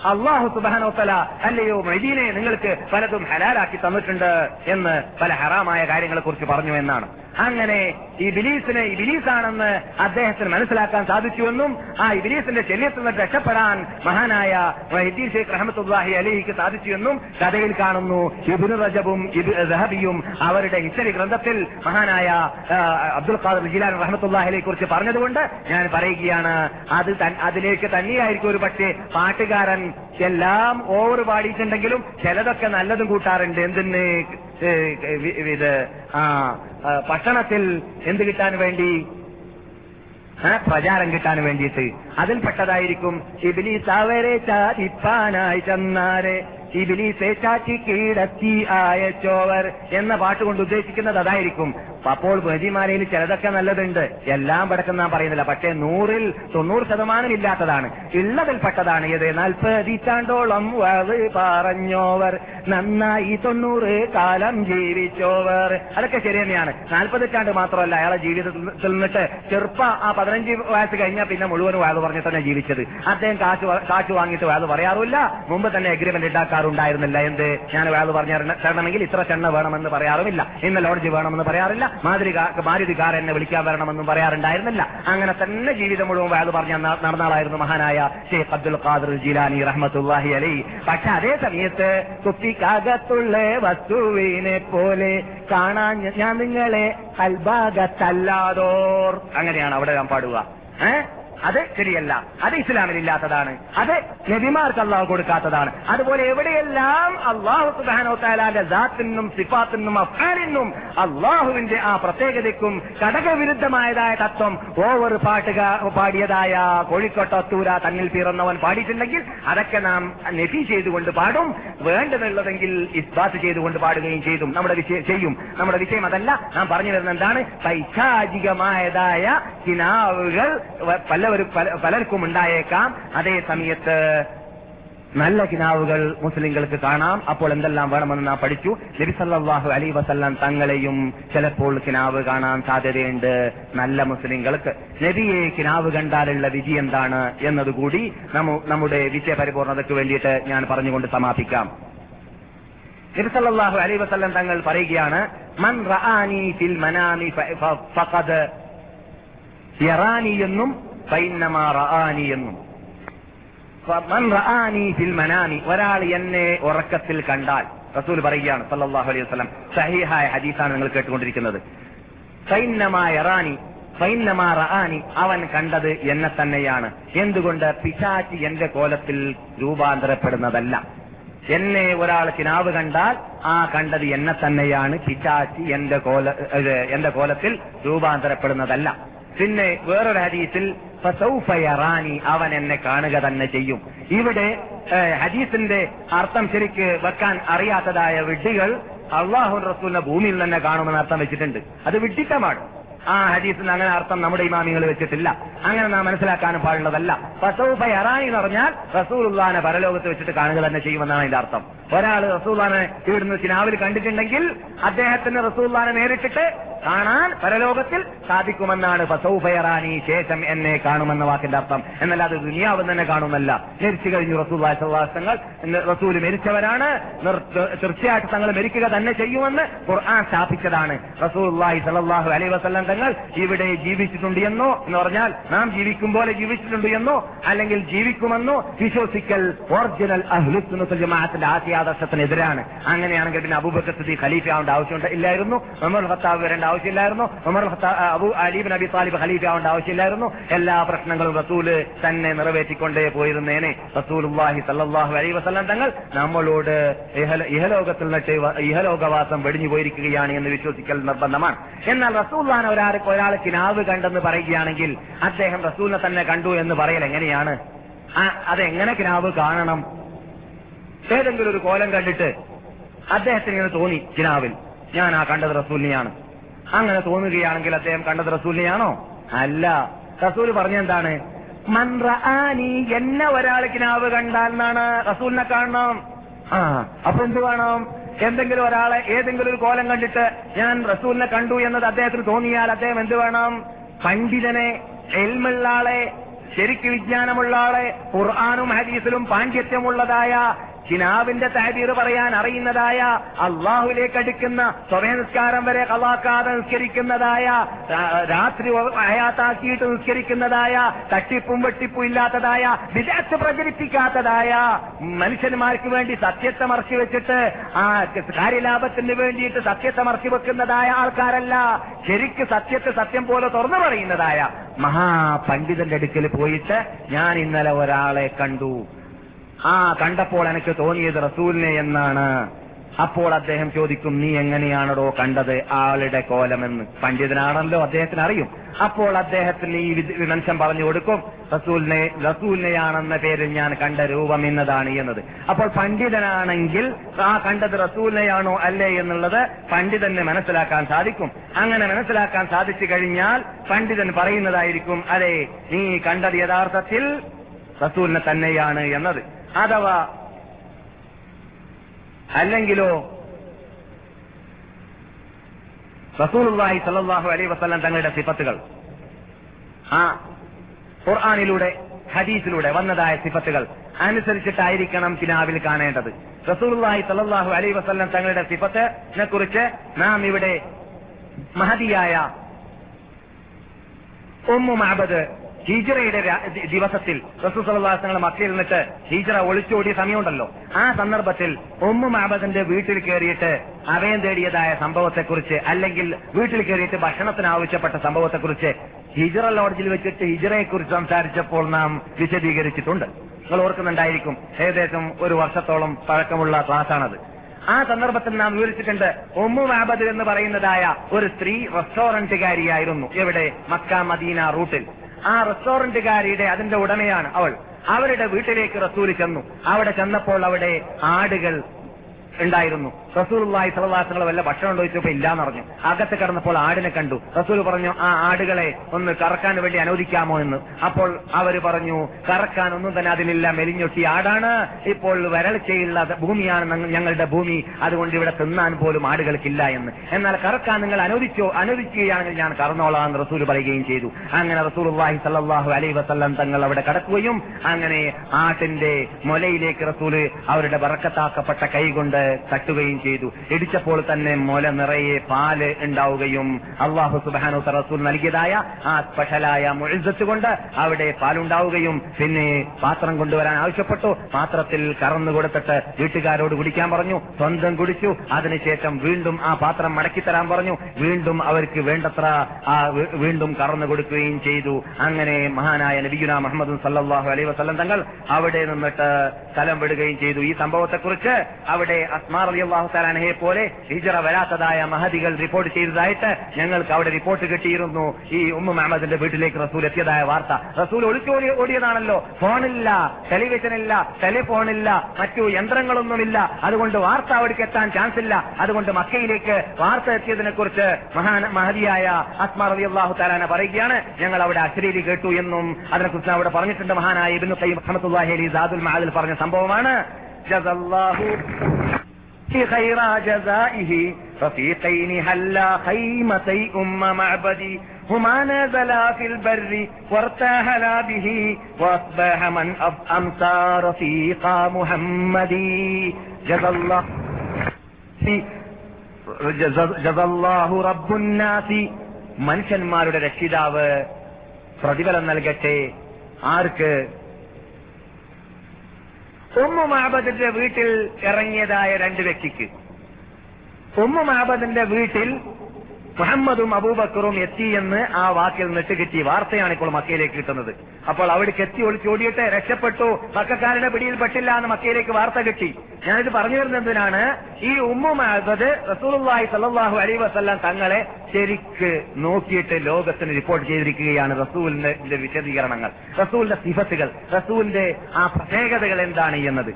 അള്ളാഹു സുബാനോത്തല അല്ലയോ മൈദീനെ നിങ്ങൾക്ക് പലതും ഹലാലാക്കി തന്നിട്ടുണ്ട് എന്ന് പല ഹറാമായ കാര്യങ്ങളെ കുറിച്ച് പറഞ്ഞു എന്നാണ് അങ്ങനെ ഈ ബിലീസിനെ ഈ ബിലീസാണെന്ന് അദ്ദേഹത്തിന് മനസ്സിലാക്കാൻ സാധിച്ചുവെന്നും ആ ഇബിലീസിന്റെ ശല്യത്തിൽ നിന്ന് രക്ഷപ്പെടാൻ മഹാനായ വൈദ്യ ഷേഖ് റഹമത്തുല്ലാഹി അലിഹിക്ക് സാധിച്ചുവെന്നും കഥയിൽ കാണുന്നു. ഇബിനു റജബും റഹബിയും അവരുടെ ഹിസ്റ്ററി ഗ്രന്ഥത്തിൽ മഹാനായ അബ്ദുൽ ഖാദർ ജിലാൻ റഹമത്തുല്ലാഹി അലിയെ കുറിച്ച് പറഞ്ഞതുകൊണ്ട് ഞാൻ പറയുകയാണ്. അത് അതിലേക്ക് തന്നെയായിരിക്കും ഒരു പക്ഷേ പാട്ടുകാരൻ എല്ലാം ഓവർ പാടിയിട്ടുണ്ടെങ്കിലും ചിലതൊക്കെ നല്ലതും കൂട്ടാറുണ്ട്. എന്തിന്? ഇത് ആ ഭക്ഷണത്തിൽ എന്ത് കിട്ടാൻ വേണ്ടി? പ്രചാരം കിട്ടാൻ വേണ്ടിയിട്ട്. അതിൽപ്പെട്ടതായിരിക്കും ഇബിലീസ് അവരെ ചാതിപ്പാനായി ചെന്നാരെ. ഇബിലീസെ ചാറ്റി കീഴത്തി ആയച്ചോവർ എന്ന പാട്ട് കൊണ്ട് ഉദ്ദേശിക്കുന്നത് അതായിരിക്കും. അപ്പോൾ ബജിമാലയിൽ ചിലതൊക്കെ നല്ലതുണ്ട്. എല്ലാം പടക്കം നാം പറയുന്നില്ല. പക്ഷേ നൂറിൽ തൊണ്ണൂറ് ശതമാനം ഇല്ലാത്തതാണ്. ഉള്ളതിൽപ്പെട്ടതാണ് ഇത്. നാൽപ്പതിറ്റാണ്ടോളം വത് പറഞ്ഞോവർ. നന്നായി തൊണ്ണൂറ് കാലം ജീവിച്ചോവർ. അതൊക്കെ ശരി തന്നെയാണ് നാൽപ്പതിറ്റാണ്ട് മാത്രമല്ല അയാളെ ജീവിതത്തിൽ നിന്നിട്ട് ചെറുപ്പ ആ പതിനഞ്ച് വയസ്സ് കഴിഞ്ഞാൽ പിന്നെ മുഴുവൻ വയത് പറഞ്ഞിട്ട് തന്നെ ജീവിച്ചത്. അദ്ദേഹം കാശ് കാശ് വാങ്ങിയിട്ട് വയത് പറയാറില്ല മുമ്പ് തന്നെ അഗ്രിമെന്റ് ഉണ്ടാക്കാറുണ്ടായിരുന്നില്ല എന്ത്? ഞാൻ ഒരാൾ പറഞ്ഞു തരണമെങ്കിൽ ഇത്ര ചെണ്ണ വേണമെന്ന് പറയാറുമില്ല. ഇന്ന് ലോഡ്ജ് വേണമെന്ന് പറയാറില്ല. മാതിരി മാരുതി കാർ എന്നെ വിളിക്കാൻ വരണമെന്നും പറയാറുണ്ടായിരുന്നില്ല. അങ്ങനെ തന്നെ ജീവിതം മുഴുവൻ വയത് പറഞ്ഞ നടന്നാളായിരുന്നു മഹാനായ ഷെയ്ഖ് അബ്ദുൽ ഖാദർ ജിലാനി റഹ്മത്തുല്ലാഹി അലി പക്ഷെ അതേ സമയത്ത് കുപ്പിക്കകത്തുള്ള വസ്തുവിനെ പോലെ കാണാൻ ഞാൻ നിങ്ങളെ അൽഭാഗത്തല്ലാതോർ അങ്ങനെയാണ് അവിടെ ഞാൻ പാടുക. ഏ? അത് ശരിയല്ല. അത് ഇസ്ലാമിൽ ഇല്ലാത്തതാണ് അത് നബിമാർക്ക് അള്ളാഹു കൊടുക്കാത്തതാണ്. അതുപോലെ എവിടെയെല്ലാം അള്ളാഹു സുബാനോ താലാന്റെ ദാത്തിനും സിഫാത്തിനും അഫ്ഹാനിനും അള്ളാഹുവിന്റെ ആ പ്രത്യേകതയ്ക്കും ഘടകവിരുദ്ധമായതായ തത്വം ഓവർ പാട്ടുക പാടിയതായ കോഴിക്കോട്ടത്തൂര തന്നിൽ പിറന്നവൻ പാടിയിട്ടുണ്ടെങ്കിൽ അതൊക്കെ നാം നെഫി ചെയ്തുകൊണ്ട് പാടും. വേണ്ടതുള്ളതെങ്കിൽ ഇസ്ബാത്ത് ചെയ്തുകൊണ്ട് പാടുകയും ചെയ്തും. നമ്മുടെ വിഷയം ചെയ്യും. നമ്മുടെ വിഷയം അതല്ല. നാം പറഞ്ഞു വരുന്ന എന്താണ്? പൈശാചികമായതായ കിനാവുകൾ പലവരും പലർക്കും ഉണ്ടായേക്കാം അതേ സമയത്ത് നല്ല കിനാവുകൾ മുസ്ലിങ്ങൾക്ക് കാണാം. അപ്പോൾ എന്തെല്ലാം വേണമെന്ന് നാം പഠിച്ചു. നബിസല്ലാഹു അലൈ വസല്ലം തങ്ങളെയും ചിലപ്പോൾ കിനാവ് കാണാൻ സാധ്യതയുണ്ട്. നല്ല മുസ്ലിങ്ങൾക്ക്. നബിയെ കിനാവ് കണ്ടാലുള്ള വിധി എന്താണ് എന്നതുകൂടി നമ്മു- നമ്മുടെ വിജയപരിപൂർണതയ്ക്ക് വേണ്ടിയിട്ട് ഞാൻ പറഞ്ഞുകൊണ്ട് സമാപിക്കാം. നബിസല്ലാഹു അലൈഹി വസല്ലം തങ്ങൾ പറയുകയാണ് മൻ ഫിൽ മനാമി യറാനി എന്നും എന്നും ഫ- മൻ റആനി ഫിൽ മനാമി ഒരാൾ എന്നെ ഉറക്കത്തിൽ കണ്ടാൽ റസൂൽ പറയുകയാണ് സല്ലാഹു അലൈഹി വസ്ലം സഹീഹായ ഹദീസാണ് നിങ്ങൾ കേട്ടുകൊണ്ടിരിക്കുന്നത്. സൈന്യമായ യറാനി സൈന്യമാ റആനി അവൻ കണ്ടത് എന്നെ തന്നെയാണ്. എന്തുകൊണ്ട്? പിശാച്ച് എന്റെ കോലത്തിൽ രൂപാന്തരപ്പെടുന്നതല്ല. എന്നെ ഒരാൾ കിനാവ് കണ്ടാൽ ആ കണ്ടത് എന്നെ തന്നെയാണ് പിശാച്ച് എന്റെ കോല എന്റെ കോലത്തിൽ രൂപാന്തരപ്പെടുന്നതല്ല. പിന്നെ വേറൊരു ഹദീസിൽ ഫസൗഫയറാനി അവൻ എന്നെ കാണുക തന്നെ ചെയ്യും. ഇവിടെ ഹദീസിന്റെ അർത്ഥം ശരിക്ക് വെക്കാൻ അറിയാത്തതായ വിഡ്ഢികൾ അള്ളാഹു റസൂലിനെ ഭൂമിയിൽ തന്നെ കാണുമെന്ന് അർത്ഥം വെച്ചിട്ടുണ്ട്. അത് വിഡ്ഢിത്തമാണ്. ആ ഹദീസിന് അങ്ങനെ അർത്ഥം നമ്മുടെ ഇമാമികൾ വെച്ചിട്ടില്ല. അങ്ങനെ നാം മനസ്സിലാക്കാനും പാടുള്ളതല്ല. ഫസൗഫ എന്ന് പറഞ്ഞാൽ റസൂലുള്ളാനെ പരലോകത്ത് വെച്ചിട്ട് കാണുക തന്നെ ചെയ്യുമെന്നാണ് അതിന്റെ അർത്ഥം. ഒരാൾ റസൂല്ലാനെ ഇവിടുന്ന് ചിനാവിൽ കണ്ടിട്ടുണ്ടെങ്കിൽ അദ്ദേഹത്തിന് റസൂല്ലാനെ നേരിട്ടിട്ട് കാണാൻ പരലോകത്തിൽ സാധിക്കുമെന്നാണ്. ഫസൗഫയറാനി ശേഷം എന്നെ കാണുമെന്ന വാക്കിന്റെ അർത്ഥം. എന്നല്ല അത് ദുനിയാവ് തന്നെ കാണുമെന്നല്ല. മരിച്ചു കഴിഞ്ഞു റസൂൽ സല്ലാസങ്ങൾ റസൂൽ മരിച്ചവരാണ്. തീർച്ചയായിട്ടും തങ്ങൾ മരിക്കുക തന്നെ ചെയ്യുമെന്ന് ഖുർആൻ സ്ഥാപിച്ചതാണ്. റസൂലുള്ളാഹി സലാഹു അലൈ വസ്ലം തങ്ങൾ ഇവിടെ ജീവിച്ചിട്ടുണ്ട് എന്നോ എന്ന് പറഞ്ഞാൽ നാം ജീവിക്കും പോലെ ജീവിച്ചിട്ടുണ്ട് എന്നോ അല്ലെങ്കിൽ ജീവിക്കുമെന്നോ വിശ്വസിക്കൽ ഒറിജിനൽ അഹ്ലുസുന്നത്തുൽ ജമാഅത്തിന്റെ ആശയാദർശത്തിനെതിരാണ് അങ്ങനെയാണെങ്കിൽ പിന്നെ അബൂബക്കർ ഖലീഫ ആവേണ്ട ആവശ്യം ഇല്ലായിരുന്നു. നമ്മൾ ഖത്താബ് വരേണ്ട ആവശ്യമില്ലായിരുന്നു. ഉമർ അബു അലീബ് നബി താലിബ് ഖലീഫ ആവേണ്ട ആവശ്യമില്ലായിരുന്നു. എല്ലാ പ്രശ്നങ്ങളും റസൂൽ തന്നെ നിറവേറ്റിക്കൊണ്ടേ പോയിരുന്നേനെ. റസൂലുള്ളാഹി സല്ലാഹു അലൈഹി വസല്ലം തങ്ങൾ നമ്മളോട് ഇഹല- ഇഹലോകത്തിൽ നിന്നിട്ട് ഇഹലോകവാസം വെടിഞ്ഞു പോയിരിക്കുകയാണ് എന്ന് വിശ്വസിക്കൽ നിർബന്ധമാണ്. എന്നാൽ റസൂല്ലാൻ ഒരാൾക്ക് ഒരാൾ കിനാവ് കണ്ടെന്ന് പറയുകയാണെങ്കിൽ അദ്ദേഹം റസൂലിനെ തന്നെ കണ്ടു എന്ന് പറയൽ എങ്ങനെയാണ്? അതെങ്ങനെ കിനാവ് കാണണം? ഏതെങ്കിലും ഒരു കോലം കണ്ടിട്ട് അദ്ദേഹത്തിന് തോന്നി കിനാവിൽ. ഞാൻ ആ കണ്ടത് റസൂലിനെയാണ്. അങ്ങനെ തോന്നുകയാണെങ്കിൽ അദ്ദേഹം കണ്ടത് റസൂലിനെയാണോ? അല്ല. റസൂൽ പറഞ്ഞെന്താണ്? മൻറആനി എന്നെ ഒരാൾ കിനാവ് കണ്ടാൽ എന്നാണ് റസൂലിനെ കാണണം. ആ അപ്പൊ എന്ത് വേണം? എന്തെങ്കിലും ഒരാളെ ഏതെങ്കിലും ഒരു കോലം കണ്ടിട്ട് ഞാൻ റസൂലിനെ കണ്ടു എന്നത് അദ്ദേഹത്തിന് തോന്നിയാൽ അദ്ദേഹം എന്ത് വേണം? പണ്ഡിതനെ എൽമുള്ള ആളെ ശരിക്ക് വിജ്ഞാനമുള്ള ആളെ ഖുർആാനും ഹദീസിലും പാണ്ഡിത്യമുള്ളതായ ചിനാവിന്റെ താബീർ പറയാൻ അറിയുന്നതായ അള്ളാഹുലേക്ക് അടുക്കുന്ന സ്വയനിസ്കാരം വരെ കളാക്കാതെ നിസ്കരിക്കുന്നതായ രാത്രി അയാത്താക്കിയിട്ട് നിസ്കരിക്കുന്നതായ തട്ടിപ്പും വെട്ടിപ്പും ഇല്ലാത്തതായ വിദേശ പ്രചരിപ്പിക്കാത്തതായ മനുഷ്യന്മാർക്ക് വേണ്ടി സത്യത്തെ മറച്ചു വെച്ചിട്ട് ആ കാര്യലാഭത്തിന് വേണ്ടിയിട്ട് സത്യത്തെ മറച്ചു വെക്കുന്നതായ ആൾക്കാരല്ല ശരിക്ക് സത്യത്തെ സത്യം പോലെ തുറന്നു പറയുന്നതായ മഹാപണ്ഡിതന്റെ അടുക്കൽ പോയിട്ട് ഞാൻ ഇന്നലെ ഒരാളെ കണ്ടു. ആ കണ്ടപ്പോൾ എനിക്ക് തോന്നിയത് റസൂലിനെ എന്നാണ്. അപ്പോൾ അദ്ദേഹം ചോദിക്കും നീ എങ്ങനെയാണോ കണ്ടത്? ആളുടെ കോലമെന്ന്. പണ്ഡിതനാണല്ലോ അദ്ദേഹത്തിന് അറിയും അപ്പോൾ അദ്ദേഹത്തിന് ഈ വിമർശം പറഞ്ഞു കൊടുക്കും റസൂലിനെ റസൂലിനെയാണെന്ന പേരിൽ ഞാൻ കണ്ട രൂപം എന്നതാണ് എന്നത്. അപ്പോൾ പണ്ഡിതനാണെങ്കിൽ ആ കണ്ടത് റസൂലിനെയാണോ അല്ലേ? എന്നുള്ളത് പണ്ഡിതന് മനസ്സിലാക്കാൻ സാധിക്കും. അങ്ങനെ മനസ്സിലാക്കാൻ സാധിച്ചു കഴിഞ്ഞാൽ പണ്ഡിതൻ പറയുന്നതായിരിക്കും അതെ നീ കണ്ടത് യഥാർത്ഥത്തിൽ റസൂലിനെ തന്നെയാണ് എന്നത്. അഥവാ അല്ലെങ്കിലോ റസൂലുള്ളാഹി സല്ലാഹു അലൈ വസല്ലം തങ്ങളുടെ സിഫത്തുകൾ. ആ ഖുർആാനിലൂടെ ഹദീസിലൂടെ വന്നതായ സിഫത്തുകൾ അനുസരിച്ചിട്ടായിരിക്കണം കിനാവിൽ കാണേണ്ടത്. റസൂലുള്ളാഹി സല്ലാഹു അലൈ വസല്ലം തങ്ങളുടെ സിഫത്തിനെ കുറിച്ച് നാം ഇവിടെ മഹതിയായ ഉമ്മു മഅബദ് ഹീജറയുടെ ദിവസത്തിൽ വസല്ലം മക്കയിൽ നിന്നിട്ട് ഹീജറ ഒളിച്ചോടിയ സമയമുണ്ടല്ലോ. ആ സന്ദർഭത്തിൽ ഉമ്മു മാബദന്റെ വീട്ടിൽ കയറിയിട്ട് അഭയം തേടിയതായ സംഭവത്തെക്കുറിച്ച് അല്ലെങ്കിൽ വീട്ടിൽ കയറിയിട്ട് ഭക്ഷണത്തിന് ആവശ്യപ്പെട്ട സംഭവത്തെക്കുറിച്ച് ഹിജറ ലോഡ്ജിൽ വെച്ചിട്ട് ഹിജറയെക്കുറിച്ച് സംസാരിച്ചപ്പോൾ നാം വിശദീകരിച്ചിട്ടുണ്ട്. നിങ്ങൾ ഓർക്കുന്നുണ്ടായിരിക്കും ഏകദേശം ഒരു വർഷത്തോളം പഴക്കമുള്ള ക്ലാസ്സാണത്. ആ സന്ദർഭത്തിൽ നാം വിവരിച്ചിട്ടുണ്ട് ഒമ്മു മാബദ് എന്ന് പറയുന്നതായ ഒരു സ്ത്രീ റെസ്റ്റോറന്റുകാരിയായിരുന്നു എവിടെ? മക്ക മദീന റൂട്ടിൽ ആ റെസ്റ്റോറന്റുകാരിയുടെ അതിന്റെ ഉടമയാണ് അവൾ. അവരുടെ വീട്ടിലേക്ക് റസൂൽ ചെന്നു. അവിടെ ചെന്നപ്പോൾ അവിടെ ആടുകൾ ഉണ്ടായിരുന്നു. റസൂലുള്ളാഹി സ്വല്ലല്ലാഹു വല്ല ഭക്ഷണം ചോദിച്ചപ്പോ ഇല്ലാന്ന് പറഞ്ഞു. അകത്ത് കടന്നപ്പോൾ ആടിനെ കണ്ടു. റസൂൽ പറഞ്ഞു ആ ആടുകളെ ഒന്ന് കറക്കാൻ വേണ്ടി അനുവദിക്കാമോ എന്ന്. അപ്പോൾ അവർ പറഞ്ഞു കറക്കാൻ ഒന്നും തന്നെ അതിലില്ല. മെലിഞ്ഞൊട്ടി ആടാണ്. ഇപ്പോൾ വരൾച്ചയുള്ള ഭൂമിയാണ് ഞങ്ങ- ഞങ്ങളുടെ ഭൂമി. അതുകൊണ്ട് ഇവിടെ തിന്നാൻ പോലും ആടുകൾക്കില്ല എന്ന്. എന്നാൽ കറക്കാൻ നിങ്ങൾ അനുവദിച്ചോ അനുവദിക്കുകയാണെങ്കിൽ ഞാൻ കറന്നോളാം എന്ന് റസൂൽ പറയുകയും ചെയ്തു. അങ്ങനെ റസൂലുള്ളാഹി സല്ലാഹു അലൈ വസല്ലം തങ്ങൾ അവിടെ കടക്കുകയും അങ്ങനെ ആട്ടിന്റെ മൊലയിലേക്ക് റസൂൽ അവരുടെ വറക്കത്താക്കപ്പെട്ട കൈകൊണ്ട് തട്ടുകയും ചെയ്തു. ഇടിച്ചപ്പോൾ തന്നെ മുല നിറയെ പാൽ ഉണ്ടാവുകയും അള്ളാഹു സുബാനു റസൂൽ നൽകിയതായ ആ സ്പെഷ്യലായ മുഴുസത്ത് കൊണ്ട് അവിടെ പാലുണ്ടാവുകയും പിന്നെ പാത്രം കൊണ്ടുവരാൻ ആവശ്യപ്പെട്ടു. പാത്രത്തിൽ കറന്നു കൊടുത്തിട്ട് വീട്ടുകാരോട് കുടിക്കാൻ പറഞ്ഞു. സ്വന്തം കുടിച്ചു. അതിനുശേഷം വീണ്ടും ആ പാത്രം മടക്കി തരാൻ പറഞ്ഞു. വീണ്ടും അവർക്ക് വേണ്ടത്ര ആ വീണ്ടും കറന്നു കൊടുക്കുകയും ചെയ്തു. അങ്ങനെ മഹാനായ നബിഗുന മുഹമ്മദ് സല്ലാഹു അലൈ വസ്ലം തങ്ങൾ അവിടെ നിന്നിട്ട് സ്ഥലം വിടുകയും ചെയ്തു. ഈ സംഭവത്തെക്കുറിച്ച് അവിടെ അസ്മാർ അലി അള്ളാഹു താലാനഹയെ പോലെ ഹിജറ വരാത്തതായ മഹദികൾ റിപ്പോർട്ട് ചെയ്തതായിട്ട് ഞങ്ങൾക്ക് അവിടെ റിപ്പോർട്ട് കിട്ടിയിരുന്നു. ഈ ഉമ്മ മുഹമ്മദിന്റെ വീട്ടിലേക്ക് റസൂൽ എത്തിയതായ വാർത്ത. റസൂൽ ഒളിച്ചോടി ഓടിയതാണല്ലോ. ഫോണില്ല ടെലിവിഷൻ ഇല്ല ടെലിഫോണില്ല മറ്റു യന്ത്രങ്ങളൊന്നുമില്ല. അതുകൊണ്ട് വാർത്ത അവിടേക്ക് എത്താൻ ചാൻസ് ഇല്ല അതുകൊണ്ട് മക്കയിലേക്ക് വാർത്ത എത്തിയതിനെ കുറിച്ച് മഹാന മഹതിയായ അസ്മാർ അലി അള്ളാഹു താലാന പറയുകയാണ്. ഞങ്ങൾ അവിടെ അശ്രീരി കേട്ടു എന്നും അതിനെക്കുറിച്ച് അവിടെ പറഞ്ഞിട്ടുണ്ട് മഹാനായ ഇബ്നു ഖയ്യിം അഹമ്മദ് അലി സാദുൽ മഹാദിൽ പറഞ്ഞ സംഭവമാണ്. ജസല്ലാഹു خير جزائه رفيقين هلا خيمتي أم معبدي هما نزلا في البر وارتاهلا به وأصبح من أب- أمسى رفيق محمدي جزى الله ജസ- ജസല്ലാഹു റബ്ബുന്നാസി മനുഷ്യന്മാരുടെ രക്ഷിതാവ് പ്രതിഫലം നൽകട്ടെ ആർക്ക് ഉമ്മു മാബദിന്റെ വീട്ടിൽ ഇറങ്ങിയതായ രണ്ട് വ്യക്തിക്ക്. ഉമ്മു മാബദിന്റെ വീട്ടിൽ മുഹമ്മദും അബൂബക്കറും എത്തി എന്ന് ആ വാക്കിൽ നിന്നിട്ട് കിട്ടി. വാർത്തയാണ് ഇപ്പോൾ മക്കയിലേക്ക് കിട്ടുന്നത്. അപ്പോൾ അവിടേക്ക് എത്തി ഒളിച്ചോടിയിട്ട് രക്ഷപ്പെട്ടു. പക്കക്കാരുടെ പിടിയിൽ പെട്ടില്ല എന്ന് മക്കയിലേക്ക് വാർത്ത കിട്ടി. ഞാനിത് പറഞ്ഞു വരുന്നതിനാണ് ഈ ഉമ്മു മാബദ് റസൂലുള്ളാഹി സല്ലാഹു അലൈഹി വസല്ലം തങ്ങളെ ശരിക്ക് നോക്കിയിട്ട് ലോകത്തിന് റിപ്പോർട്ട് ചെയ്തിരിക്കുകയാണ് റസൂലിന്റെ വിശദീകരണങ്ങൾ റസൂലിന്റെ സിഫത്തുകൾ റസൂലിന്റെ ആ പ്രത്യേകതകൾ എന്താണ് എന്നത്.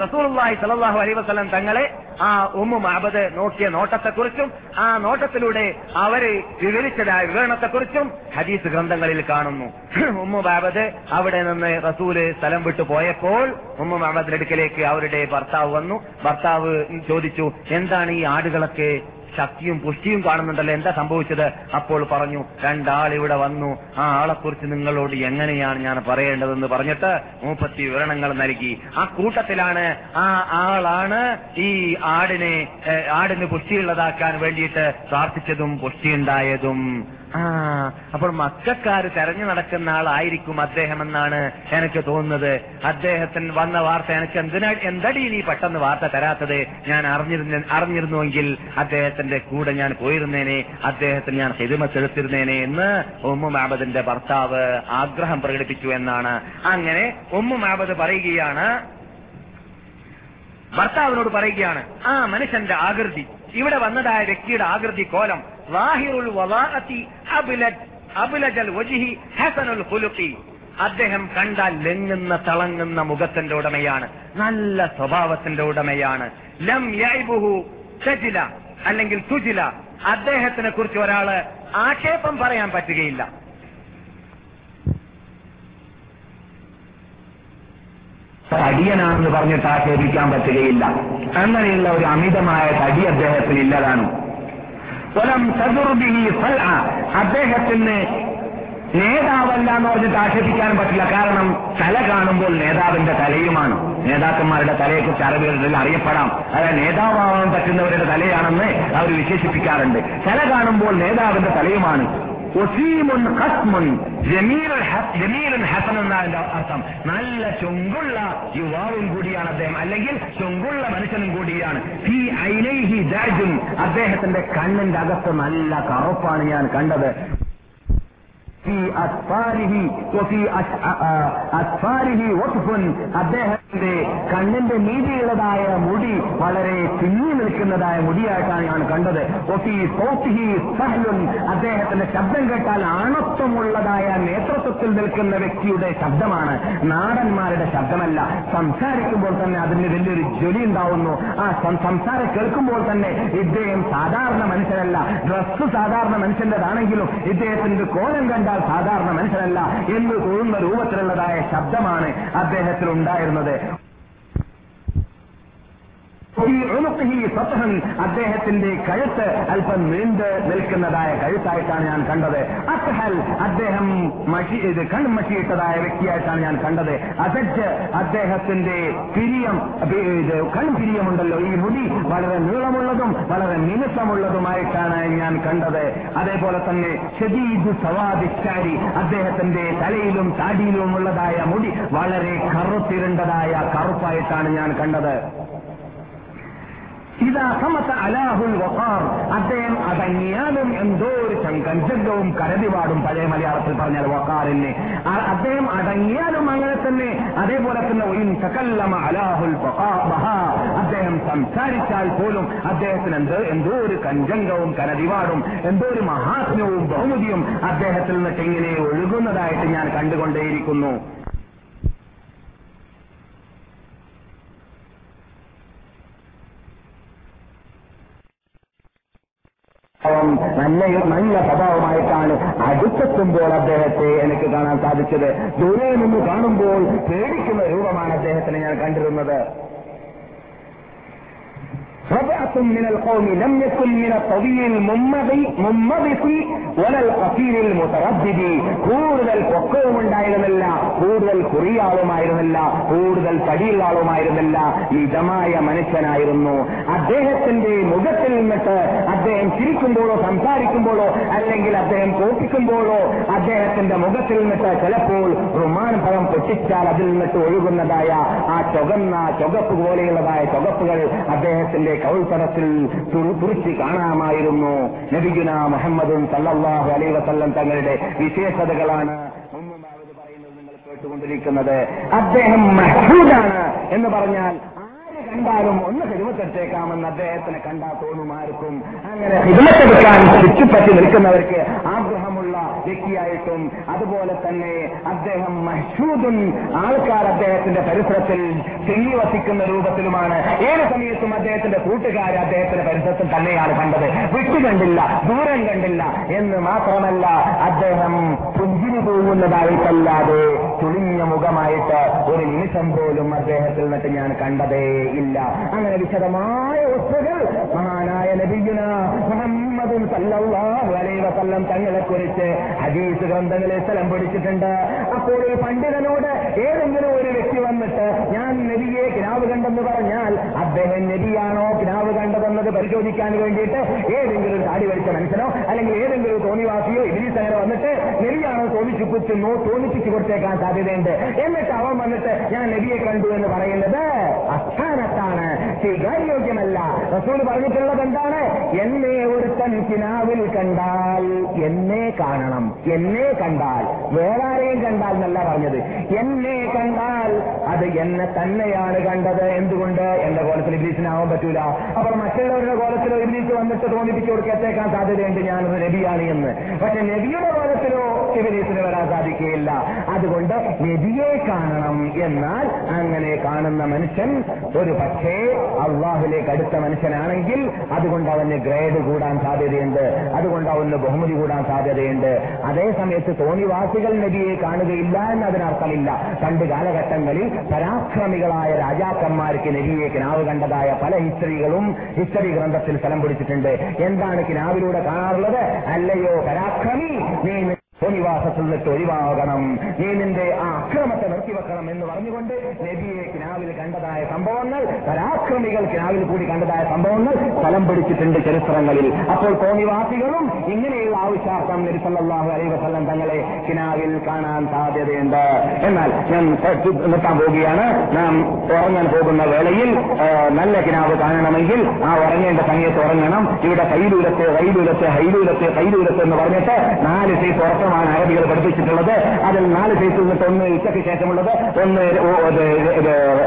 റസൂലുള്ളാഹി സല്ലാഹു അലൈഹി വസല്ലം തങ്ങളെ ആ ഉമ്മു മഹബദ് നോക്കിയ നോട്ടത്തെക്കുറിച്ചും ആ നോട്ടത്തിലൂടെ അവർ വിവരിച്ചതായ വിവരണത്തെക്കുറിച്ചും ഹദീസ് ഗ്രന്ഥങ്ങളിൽ കാണുന്നു. ഉമ്മു ബാബത് അവിടെ നിന്ന് റസൂൽ സ്ഥലം വിട്ടു പോയപ്പോൾ ഉമ്മു ബാബദിന്റെ അടുക്കലേക്ക് അവരുടെ ഭർത്താവ് വന്നു. ഭർത്താവ് ചോദിച്ചു എന്താണ് ഈ ആടുകളൊക്കെ ശക്തിയും പുഷ്ടിയും കാണുന്നുണ്ടല്ലോ. എന്താ സംഭവിച്ചത്? അപ്പോൾ പറഞ്ഞു രണ്ടാൾ ഇവിടെ വന്നു. ആ ആളെക്കുറിച്ച് നിങ്ങളോട് എങ്ങനെയാണ് ഞാൻ പറയേണ്ടതെന്ന് പറഞ്ഞിട്ട് മൂപ്പത്തി വിവരണങ്ങൾ നൽകി. ആ കൂട്ടത്തിലാണ് ആ ആളാണ് ഈ ആടിനെ ആടിന് പുഷ്ടിയുള്ളതാക്കാൻ വേണ്ടിയിട്ട് പ്രാർത്ഥിച്ചതും പുഷ്ടിയുണ്ടായതും ആ അപ്പോൾ മക്കാര് തെരഞ്ഞു നടക്കുന്ന ആളായിരിക്കും അദ്ദേഹം എന്നാണ് എനിക്ക് തോന്നുന്നത്. അദ്ദേഹത്തിന് വന്ന വാർത്ത എനിക്ക് എന്തിനാ എന്തടി നീ പെട്ടെന്ന് വാർത്ത തരാത്തത്? ഞാൻ അറിഞ്ഞിരുന്ന അറിഞ്ഞിരുന്നുവെങ്കിൽ അദ്ദേഹത്തിന്റെ കൂടെ ഞാൻ പോയിരുന്നേനെ അദ്ദേഹത്തിന് ഞാൻ ഹിതമത്തെടുത്തിരുന്നേനെ എന്ന് ഉമ്മു മാബദിന്റെ ഭർത്താവ് ആഗ്രഹം പ്രകടിപ്പിച്ചു എന്നാണ്. അങ്ങനെ ഉമ്മു മാബദ് പറയുകയാണ് ഭർത്താവിനോട് പറയുകയാണ് ആ മനുഷ്യന്റെ ആകൃതി ഇവിടെ വന്നതായ വ്യക്തിയുടെ ആകൃതി കോലം വാഹിറുൽ അദ്ദേഹം കണ്ടാൽ ലെങ്ങുന്ന തളങ്ങുന്ന മുഖത്തിന്റെ ഉടമയാണ്. നല്ല സ്വഭാവത്തിന്റെ ഉടമയാണ്. ലം യൈബുഹു സജില അല്ലെങ്കിൽ തുജില. അദ്ദേഹത്തിനെ കുറിച്ച് ഒരാൾ ആക്ഷേപം പറയാൻ പറ്റുകയില്ല. തടിയനാണെന്ന് പറഞ്ഞിട്ട് ആക്ഷേപിക്കാൻ പറ്റുകയില്ല. അങ്ങനെയുള്ള ഒരു അമിതമായ തടി അദ്ദേഹത്തിന് ഇല്ലതാണ്. അദ്ദേഹത്തിന് നേതാവല്ല എന്ന് പറഞ്ഞിട്ട് ആക്ഷേപിക്കാനും പറ്റില്ല. കാരണം തല കാണുമ്പോൾ നേതാവിന്റെ തലയുമാണ്. നേതാക്കന്മാരുടെ തലയെക്കുറിച്ച് അറിവുകളിൽ അറിയപ്പെടാം. അതായത് നേതാവാകാൻ പറ്റുന്നവരുടെ തലയാണെന്ന് അവർ വിശേഷിപ്പിക്കാറുണ്ട്. തല കാണുമ്പോൾ നേതാവിന്റെ തലയുമാണ്. ഹസൻ എന്നാണ് അർത്ഥം. നല്ല ചൊങ്കുള്ള യുവാവും കൂടിയാണ് അദ്ദേഹം. അല്ലെങ്കിൽ ചൊങ്കുള്ള മനുഷ്യനും കൂടിയാണ്. ഈ ഐനൈഹി ദാജും അദ്ദേഹത്തിന്റെ കണ്ണിന്റെ അകത്ത് നല്ല കറുപ്പാണ് ഞാൻ കണ്ടത്. في കണ്ണിന്റെ നീതിയുള്ളതായ മുടി വളരെ തിങ്ങി നിൽക്കുന്നതായ മുടിയായിട്ടാണ് ഞാൻ കണ്ടത്. അദ്ദേഹത്തിന്റെ ശബ്ദം കേട്ടാൽ ആണത്വമുള്ളതായ നേതൃത്വത്തിൽ നിൽക്കുന്ന വ്യക്തിയുടെ ശബ്ദമാണ്. നാടന്മാരുടെ ശബ്ദമല്ല. സംസാരിക്കുമ്പോൾ തന്നെ അതിന് വലിയൊരു ജ്വലി ഉണ്ടാവുന്നു. ആ സംസാരം കേൾക്കുമ്പോൾ തന്നെ ഇദ്ദേഹം സാധാരണ മനുഷ്യനല്ല. ഡ്രസ് സാധാരണ മനുഷ്യന്റേതാണെങ്കിലും ഇദ്ദേഹത്തിന്റെ കോലം കണ്ടാൽ സാധാരണ മനുഷ്യനല്ല എന്ന് തോന്നുന്ന രൂപത്തിലുള്ളതായ ശബ്ദമാണ് അദ്ദേഹത്തിൽ ഉണ്ടായിരുന്നത് അദ്ദേഹത്തിന്റെ കഴുത്ത് അല്പം നീണ്ട് നിൽക്കുന്നതായ കഴുത്തായിട്ടാണ് ഞാൻ കണ്ടത്. അസ്ഹൽ അദ്ദേഹം മഷി ഇത് കൺമഷിയിട്ടതായ വ്യക്തിയായിട്ടാണ് ഞാൻ കണ്ടത്. അസജ് അദ്ദേഹത്തിന്റെ പിരിയം ഇത് കൺപിരിയമുണ്ടല്ലോ ഈ മുടി വളരെ നീളമുള്ളതും വളരെ മിനുസമുള്ളതുമായിട്ടാണ് ഞാൻ കണ്ടത്. അതേപോലെ തന്നെ ഷദീദ് സവാദിച്ചാരി അദ്ദേഹത്തിന്റെ തലയിലും താടിയിലും ഉള്ളതായ മുടി വളരെ കറുത്തിരണ്ടതായ കറുപ്പായിട്ടാണ് ഞാൻ കണ്ടത്. ഇതാ സമത്ത അലാഹുൽ വഖാർ. അദ്ദേഹം അടങ്ങിയാലും എന്തോ ഒരു കഞ്ചകവും കരതിപാടും പഴയ മലയാളത്തിൽ പറഞ്ഞാൽ വഖാറിന്. ആ- അദ്ദേഹം അടങ്ങിയാലും അങ്ങനെ തന്നെ അതേപോലെ തന്നെ ഒയിൻ തകല്ലമ അലാഹുൽ. അദ്ദേഹം സംസാരിച്ചാൽ പോലും അദ്ദേഹത്തിന് എന്ത് എന്തോ ഒരു കഞ്ചങ്കവും കരതിപാടും എന്തോ ഒരു മഹാത്മ്യവും ബഹുമതിയും അദ്ദേഹത്തിൽ നിന്നിട്ട് ഇങ്ങനെ ഒഴുകുന്നതായിട്ട് ഞാൻ കണ്ടുകൊണ്ടേയിരിക്കുന്നു. നല്ല നല്ല സ്വഭാവമായിട്ടാണ് അടുത്തെത്തുമ്പോൾ അദ്ദേഹത്തെ എനിക്ക് കാണാൻ സാധിച്ചത്. ദൂരെ നിന്ന് കാണുമ്പോൾ പേടിക്കുന്ന രൂപമാണ് അദ്ദേഹത്തിനെ ഞാൻ കണ്ടിരുന്നത്. ربعة من القوم لم يكن من الطويل الممضي ممضي ولا القصير المتردد കൂടുതൽ പൊക്കവും ഉണ്ടായിരുന്നില്ല കൂടുതൽ കുറിയ ആളുമായിരുന്നില്ല കൂടുതൽ തടിയുള്ള ആളുമായിരുന്നില്ല മിതമായ മനുഷ്യനായിരുന്നു അദ്ദേഹത്തിന്റെ മുഖത്തിൽ നിന്നിട്ട് അദ്ദേഹം ചിരിക്കുമ്പോഴോ സംസാരിക്കുമ്പോഴോ അല്ലെങ്കിൽ അദ്ദേഹം കോപ്പിക്കുമ്പോഴോ അദ്ദേഹത്തിന്റെ മുഖത്തിൽ നിന്നിട്ട് ചിലപ്പോൾ റുമാൻ പഴം പൊട്ടിച്ചാൽ അതിൽ നിന്നിട്ട് ഒഴുകുന്നതായ ആ ചുകന്ന ചുകപ്പ് പോലെയുള്ളതായ ചുകപ്പുകൾ അദ്ദേഹത്തിന്റെ കൗൾത്തരത്തിൽ തുറിച്ച് കാണാമായിരുന്നു നബിഗുന മുഹമ്മദും സല്ലാഹു അലൈഹി വസല്ലം തങ്ങളുടെ വിശേഷതകളാണ് മുമ്പ് പറയുന്നത് നിങ്ങൾ കേട്ടുകൊണ്ടിരിക്കുന്നത്. അദ്ദേഹം മഹൂദാണ് എന്ന് പറഞ്ഞാൽ കണ്ടാലും ഒന്ന് ഹിരുമത്തെടുത്തേക്കാമെന്ന് അദ്ദേഹത്തിന് കണ്ടാൽ തോന്നുമാർക്കും അങ്ങനെ ഹിരുമത്തെടുക്കാൻ ചുറ്റിപ്പറ്റി നിൽക്കുന്നവർക്ക് ആഗ്രഹമുള്ള വ്യക്തിയായിട്ടും അതുപോലെ തന്നെ അദ്ദേഹം മഹ്ഷൂദും ആൾക്കാർ അദ്ദേഹത്തിന്റെ പരിസരത്തിൽ തിങ്ങി വസിക്കുന്ന രൂപത്തിലുമാണ്. ഏത് സമയത്തും അദ്ദേഹത്തിന്റെ കൂട്ടുകാർ അദ്ദേഹത്തിന്റെ പരിസരത്തിൽ തന്നെയാണ് കണ്ടത്. വിട്ടു കണ്ടില്ല ദൂരം കണ്ടില്ല എന്ന് മാത്രമല്ല അദ്ദേഹം പുഞ്ചിരി പോകുന്നതായിട്ടല്ലാതെ ചുളിഞ്ഞ മുഖമായിട്ട് ഒരു നിമിഷം പോലും അദ്ദേഹത്തിൽ നിന്നിട്ട് ഞാൻ കണ്ടതേ ഇല്ല. അങ്ങനെ വിശദമായ വസ്തുകൾ മഹാനായ നബിയുന മുഹമ്മദും സല്ലല്ലാഹു അലൈഹി വസല്ലം തങ്ങളെ കുറിച്ച് ഹദീസ് ഗ്രന്ഥങ്ങളിൽ സ്ഥലം പിടിച്ചിട്ടുണ്ട്. അപ്പോൾ ഒരു പണ്ഡിതനോട് ഏതെങ്കിലും ഒരു വ്യക്തി വന്നിട്ട് ഞാൻ നബിയെ കിനാവ് കണ്ടെന്ന് പറഞ്ഞാൽ അദ്ദേഹം നബിയാണോ കിനാവ് കണ്ടതെന്നത് പരിശോധിക്കാൻ വേണ്ടിയിട്ട് ഏതെങ്കിലും താടി വലിച്ച മനുഷ്യനോ അല്ലെങ്കിൽ ഏതെങ്കിലും തോന്നിവാസിയോ ഇതിൽ അങ്ങനെ വന്നിട്ട് നബിയാണോ തോന്നിച്ചു കുറ്റുന്നോ തോന്നിപ്പിച്ചു കൊടുത്തേക്കാൻ സാധ്യതയുണ്ട്. എന്നിട്ട് അവൻ വന്നിട്ട് ഞാൻ നബിയെ കണ്ടു എന്ന് പറയുന്നത് സ്വീകാര്യോഗ്യമല്ല. റസൂൽ പറഞ്ഞിട്ടുള്ളത് എന്താണ്? എന്നെ ഒരുത്തൻ കിനാവിൽ കണ്ടാൽ എന്നെ കാണണം. എന്നെ കണ്ടാൽ. വേറെ ആരെയും കണ്ടാൽ എന്നല്ല പറഞ്ഞത്. എന്നെ കണ്ടാൽ അത് എന്നെ തന്നെയാണ് കണ്ടത്. എന്തുകൊണ്ട്? എന്റെ കോലത്തിൽ ഇബ്ലീസിനാവാൻ പറ്റൂല. അപ്പോൾ മറ്റുള്ളവരുടെ കോലത്തിലോ ഇബ്ലീസ് വന്നിട്ട് തോന്നിപ്പിച്ചു കൊടുക്കത്തേക്കാൻ സാധ്യതയുണ്ട്. ഞാനൊരു നബിയാണ് എന്ന്. പക്ഷെ നബിയുടെ കോലത്തിലോ ഇബ്ലീസിന് വരാൻ സാധിക്കുകയില്ല. അതുകൊണ്ട് നബിയെ കാണണം. എന്നാൽ അങ്ങനെ കാണുന്ന മനുഷ്യൻ ഒരു പക്ഷേ അള്ളാഹുലേക്ക് അടുത്ത മനുഷ്യനാണെങ്കിൽ അതുകൊണ്ട് അവന് ഗ്രേഡ് കൂടാൻ സാധ്യതയുണ്ട്. അതുകൊണ്ട് അവന് ബഹുമതി കൂടാൻ സാധ്യതയുണ്ട്. അതേ സമയത്ത് തോണിവാസികൾ നബിയെ കാണുകയില്ല എന്ന് എന്നതിനർത്ഥമില്ല. പണ്ട് കാലഘട്ടങ്ങളിൽ പരാക്രമികളായ രാജാക്കന്മാർക്ക് നബിയെ കിനാവ് കണ്ടതായ പല ഹിസ്റ്ററികളും ഹിസ്റ്ററി ഗ്രന്ഥത്തിൽ സ്ഥലം പിടിച്ചിട്ടുണ്ട്. എന്താണ് കിനാവിലൂടെ കാണാറുള്ളത്? അല്ലയോ പരാക്രമി? നീ നിന്നിട്ട് ഒഴിവാകണം. നീ നിന്റെ ആ അക്രമത്തെ നിർത്തിവെക്കണം എന്ന് പറഞ്ഞുകൊണ്ട് നബിയെ കിനാവിൽ കണ്ടതായ സംഭവങ്ങൾ പരാക്രമികൾ കിനാവിൽ കൂടി കണ്ടതായ സംഭവങ്ങൾ ഫലം പിടിച്ചിട്ടുണ്ട് ചരിത്രങ്ങളിൽ. അപ്പോൾ കോണിവാസികളും ഇങ്ങനെയുള്ള ആവശ്യാർത്ഥം നബി സല്ലല്ലാഹു അലൈഹി വസല്ലം തങ്ങളെ കിനാവിൽ കാണാൻ സാധ്യതയുണ്ട്. എന്നാൽ ഞാൻ നിർത്താൻ പോവുകയാണ്. നാം ഉറങ്ങാൻ പോകുന്ന വേളയിൽ നല്ല കിനാവ് കാണണമെങ്കിൽ ആ ഉറങ്ങേണ്ട സമയത്ത് ഉറങ്ങണം. ഇവിടെ കൈലൂലത്ത് കൈലൂലത്ത് ഹൈലൂലത്ത് കൈലൂലത്ത് എന്ന് പറഞ്ഞിട്ട് നാല് സീറ്റ് ഉറക്കം സമയമാണ് അറബികൾ പഠിപ്പിച്ചിട്ടുള്ളത്. അതിൽ നാല് ഫേസ് നിന്നിട്ട് ഒന്ന് ഉച്ചയ്ക്ക് ശേഷമുള്ളത് ഒന്ന്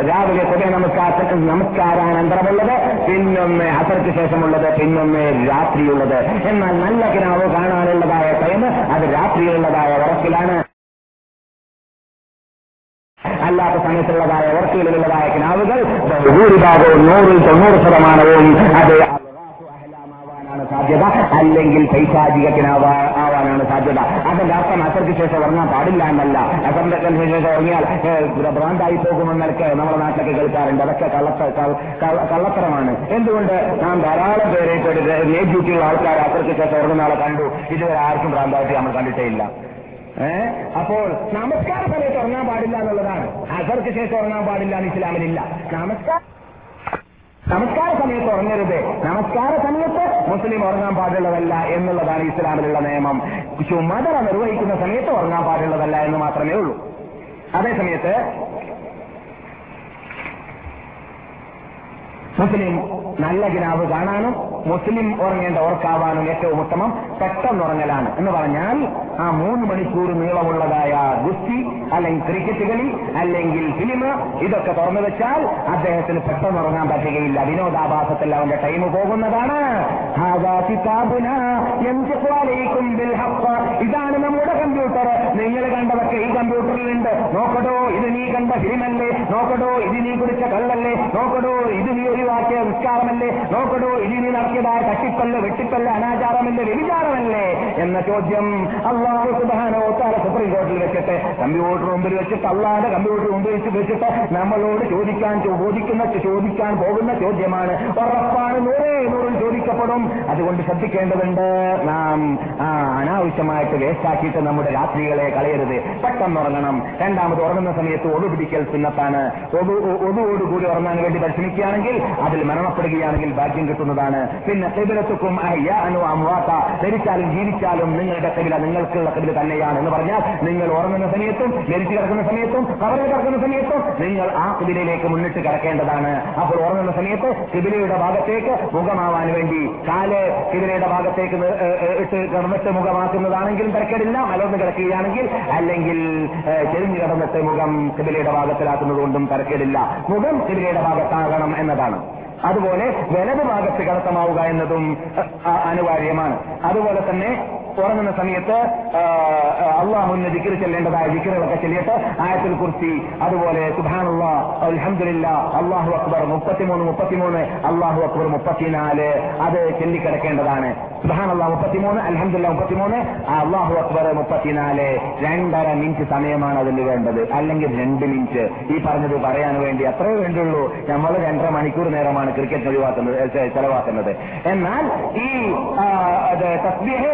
രാവിലെ സ്വയം നമസ്കാര നമസ്കാരാനന്തരമുള്ളത് പിന്നൊന്ന് അസർക്ക് ശേഷമുള്ളത് പിന്നൊന്ന് രാത്രിയുള്ളത്. എന്നാൽ നല്ല കിനാവ് കാണാനുള്ളതായ ടൈം അത് രാത്രിയിലുള്ളതായ വറക്കിലാണ് അല്ലാത്ത സമയത്തുള്ളതായ ഉറക്കുകളിലുള്ളതായ കിനാവുകൾ ഭൂരിഭാഗവും നൂറിൽ തൊണ്ണൂറ് ശതമാനവും അത് സാധ്യത. അല്ലെങ്കിൽ പൈശാചിക കിനാവ് ആവാനാണ് സാധ്യത. അതിന്റെ അർത്ഥം അസർക്ക് ശേഷം ഉറങ്ങാൻ പാടില്ല എന്നല്ല. അസറിന്റെ ശേഷം ഉറങ്ങിയാൽ ഭ്രാന്തായി പോകുമെന്നൊക്കെ നമ്മുടെ നാട്ടിലൊക്കെ കേൾക്കാറുണ്ട്. അതൊക്കെ കള്ളത്ത കള്ളത്തരമാണ്. എന്തുകൊണ്ട് നാം ധാരാളം പേരെ നേജ് ഡ്യൂട്ടിയുള്ള ആൾക്കാർ അസർക്ക് ശേഷം ഉറങ്ങുന്ന ആളെ കണ്ടു. ഇതുവരെ ആർക്കും ഭ്രാന്തായിട്ട് നമ്മൾ കണ്ടിട്ടേ ഇല്ല അപ്പോൾ നമസ്കാര സമയത്ത് ഉറങ്ങാൻ പാടില്ല എന്നുള്ളതാണ്. അസർക്ക് ശേഷം ഉറങ്ങാൻ പാടില്ല എന്ന് ഇസ്ലാമിലില്ല. നമസ്കാര നമസ്കാര സമയത്ത് ഉറങ്ങരുത്. നമസ്കാര സമയത്ത് മുസ്ലിം ഉറങ്ങാൻ പാടുള്ളതല്ല എന്നുള്ളതാണ് ഇസ്ലാമിലുള്ള നിയമം. ചുമതല നിർവഹിക്കുന്ന സമയത്ത് ഉറങ്ങാൻ പാടുള്ളതല്ല എന്ന് മാത്രമേ ഉള്ളൂ. അതേസമയത്ത് മുസ്ലിം നല്ല കിനാവ് കാണാനും മുസ്ലിം ഉറങ്ങേണ്ട ഓർക്കാവാനും ഏറ്റവും ഉത്തമം പെട്ടെന്ന് ഉറങ്ങലാണ് എന്ന് പറഞ്ഞാൽ ആ മൂന്ന് മണിക്കൂർ നീളമുള്ളതായ ഗുസ്തി അല്ലെങ്കിൽ ക്രിക്കറ്റ് കളി അല്ലെങ്കിൽ ഫിലിം ഇതൊക്കെ തുറന്നു വെച്ചാൽ അദ്ദേഹത്തിന് പെട്ടെന്ന് ഉറങ്ങാൻ പറ്റുകയില്ല. വിനോദാഭാസത്തിൽ അവന്റെ ടൈം പോകുന്നതാണ്. ഇതാണ് നമ്മുടെ കമ്പ്യൂട്ടർ നിങ്ങൾ കണ്ടതൊക്കെ ഈ കമ്പ്യൂട്ടറിലുണ്ട് നോക്കടോ ഇത് നീ കണ്ട ഫിലിമല്ലേ നോക്കടോ ഇത് നീ കുടിച്ച കള്ളല്ലേ? നോക്കടോ ഇത് നീ ഒഴിവാക്കിയ നിസ്കാരമല്ലേ? നോക്കടോ ഇനി നീ തട്ടിപ്പല്ല് വെട്ടിപ്പല്ല് അനാചാരമല്ലേ വ്യഭിചാരമല്ലേ? എന്ന ചോദ്യം അള്ളാഹു സുബാനോ താര സുപ്രീം കോടതിയിൽ വെച്ചിട്ട് കമ്പ്യൂട്ടർ മുമ്പിൽ വെച്ചിട്ട് അള്ളാഹുടെ കമ്പ്യൂട്ടർ മുമ്പിൽ വെച്ച് വെച്ചിട്ട് നമ്മളോട് ചോദിക്കാൻ ചോദിക്കുന്ന ചോദിക്കാൻ പോകുന്ന ചോദ്യമാണ്. ഉറപ്പാണ് നൂറേ നൂറിൽ ചോദിക്കപ്പെടും. അതുകൊണ്ട് ശ്രദ്ധിക്കേണ്ടതുണ്ട്. നാം ആ അനാവശ്യമായിട്ട് വേസ്റ്റാക്കിയിട്ട് നമ്മുടെ രാത്രികളെ കളയരുത്. പെട്ടെന്ന് ഉറങ്ങണം. രണ്ടാമത് ഉറങ്ങുന്ന സമയത്ത് ഒതു പിടിക്കൽ സുന്നത്താണ്. ഒതു ഒതുവോടുകൂടി ഉറങ്ങാൻ വേണ്ടി പരിശ്രമിക്കുകയാണെങ്കിൽ അതിൽ മരണപ്പെടുകയാണെങ്കിൽ ഭാഗ്യം കിട്ടുന്നതാണ്. പിന്നെ കബിലത്തുക്കും അമ്വാത്ത ധരിച്ചാലും ജീവിച്ചാലും നിങ്ങളുടെ കബില നിങ്ങൾക്കുള്ള കബില തന്നെയാണ് എന്ന് പറഞ്ഞാൽ നിങ്ങൾ ഉറങ്ങുന്ന സമയത്തും മരിച്ചു കിടക്കുന്ന സമയത്തും കവറിൽ കിടക്കുന്ന സമയത്തും നിങ്ങൾ ആ കിബിലയിലേക്ക് മുന്നിട്ട് കിടക്കേണ്ടതാണ്. അപ്പോൾ ഉറങ്ങുന്ന സമയത്ത് കിബിലയുടെ ഭാഗത്തേക്ക് മുഖമാവാൻ വേണ്ടി കാൽ കിബിലയുടെ ഭാഗത്തേക്ക് ഇട്ട് കിടന്നിട്ട് മുഖമാക്കുന്നതാണെങ്കിലും തിരക്കേടില്ല മലർന്ന് കിടക്കുകയാണെങ്കിൽ അല്ലെങ്കിൽ ചെരിഞ്ഞു കിടന്നിട്ട് മുഖം കിബിലയുടെ ഭാഗത്തിലാക്കുന്നത് കൊണ്ടും തിരക്കേടില്ല മുഖം കിബിലയുടെ ഭാഗത്താകണം എന്നതാണ്. അതുപോലെ വലത് ഭാഗത്ത് കടത്തമാവുക എന്നതും അനിവാര്യമാണ്. അതുപോലെ തന്നെ ഉറങ്ങുന്ന സമയത്ത് അള്ളാഹുവിന് ജിക്കിർ ചെല്ലേണ്ടതായ ദിക്കറുകളൊക്കെ ചെല്ലിയിട്ട് ആയത്തിൽ കുർത്തി അതുപോലെ സുബാനുള്ള അൽഹംദുലില്ല അള്ളാഹു അക്ബർ മുപ്പത്തിമൂന്ന് മുപ്പത്തിമൂന്ന് അള്ളാഹു അക്ബർ മുപ്പത്തിനാല് അത് ചൊല്ലിക്കിടക്കേണ്ടതാണ്. സുബാൻ അള്ളാഹ് മുപ്പത്തിമൂന്ന് അൽഹംദുലില്ല മുപ്പത്തിമൂന്ന് അള്ളാഹു അക്ബർ മുപ്പത്തിനാല്. രണ്ടര മിനിറ്റ് സമയമാണ് അതിന് വേണ്ടത്. അല്ലെങ്കിൽ രണ്ട് മിനിറ്റ്. ഈ പറഞ്ഞത് പറയാൻ വേണ്ടി അത്രേ വേണ്ടുള്ളൂ. നമ്മൾ രണ്ടര മണിക്കൂർ നേരമാണ് ക്രിക്കറ്റ് ഒഴിവാക്കുന്നത് ചെലവാക്കുന്നത്. എന്നാൽ ഈ തസ്ബീഹ്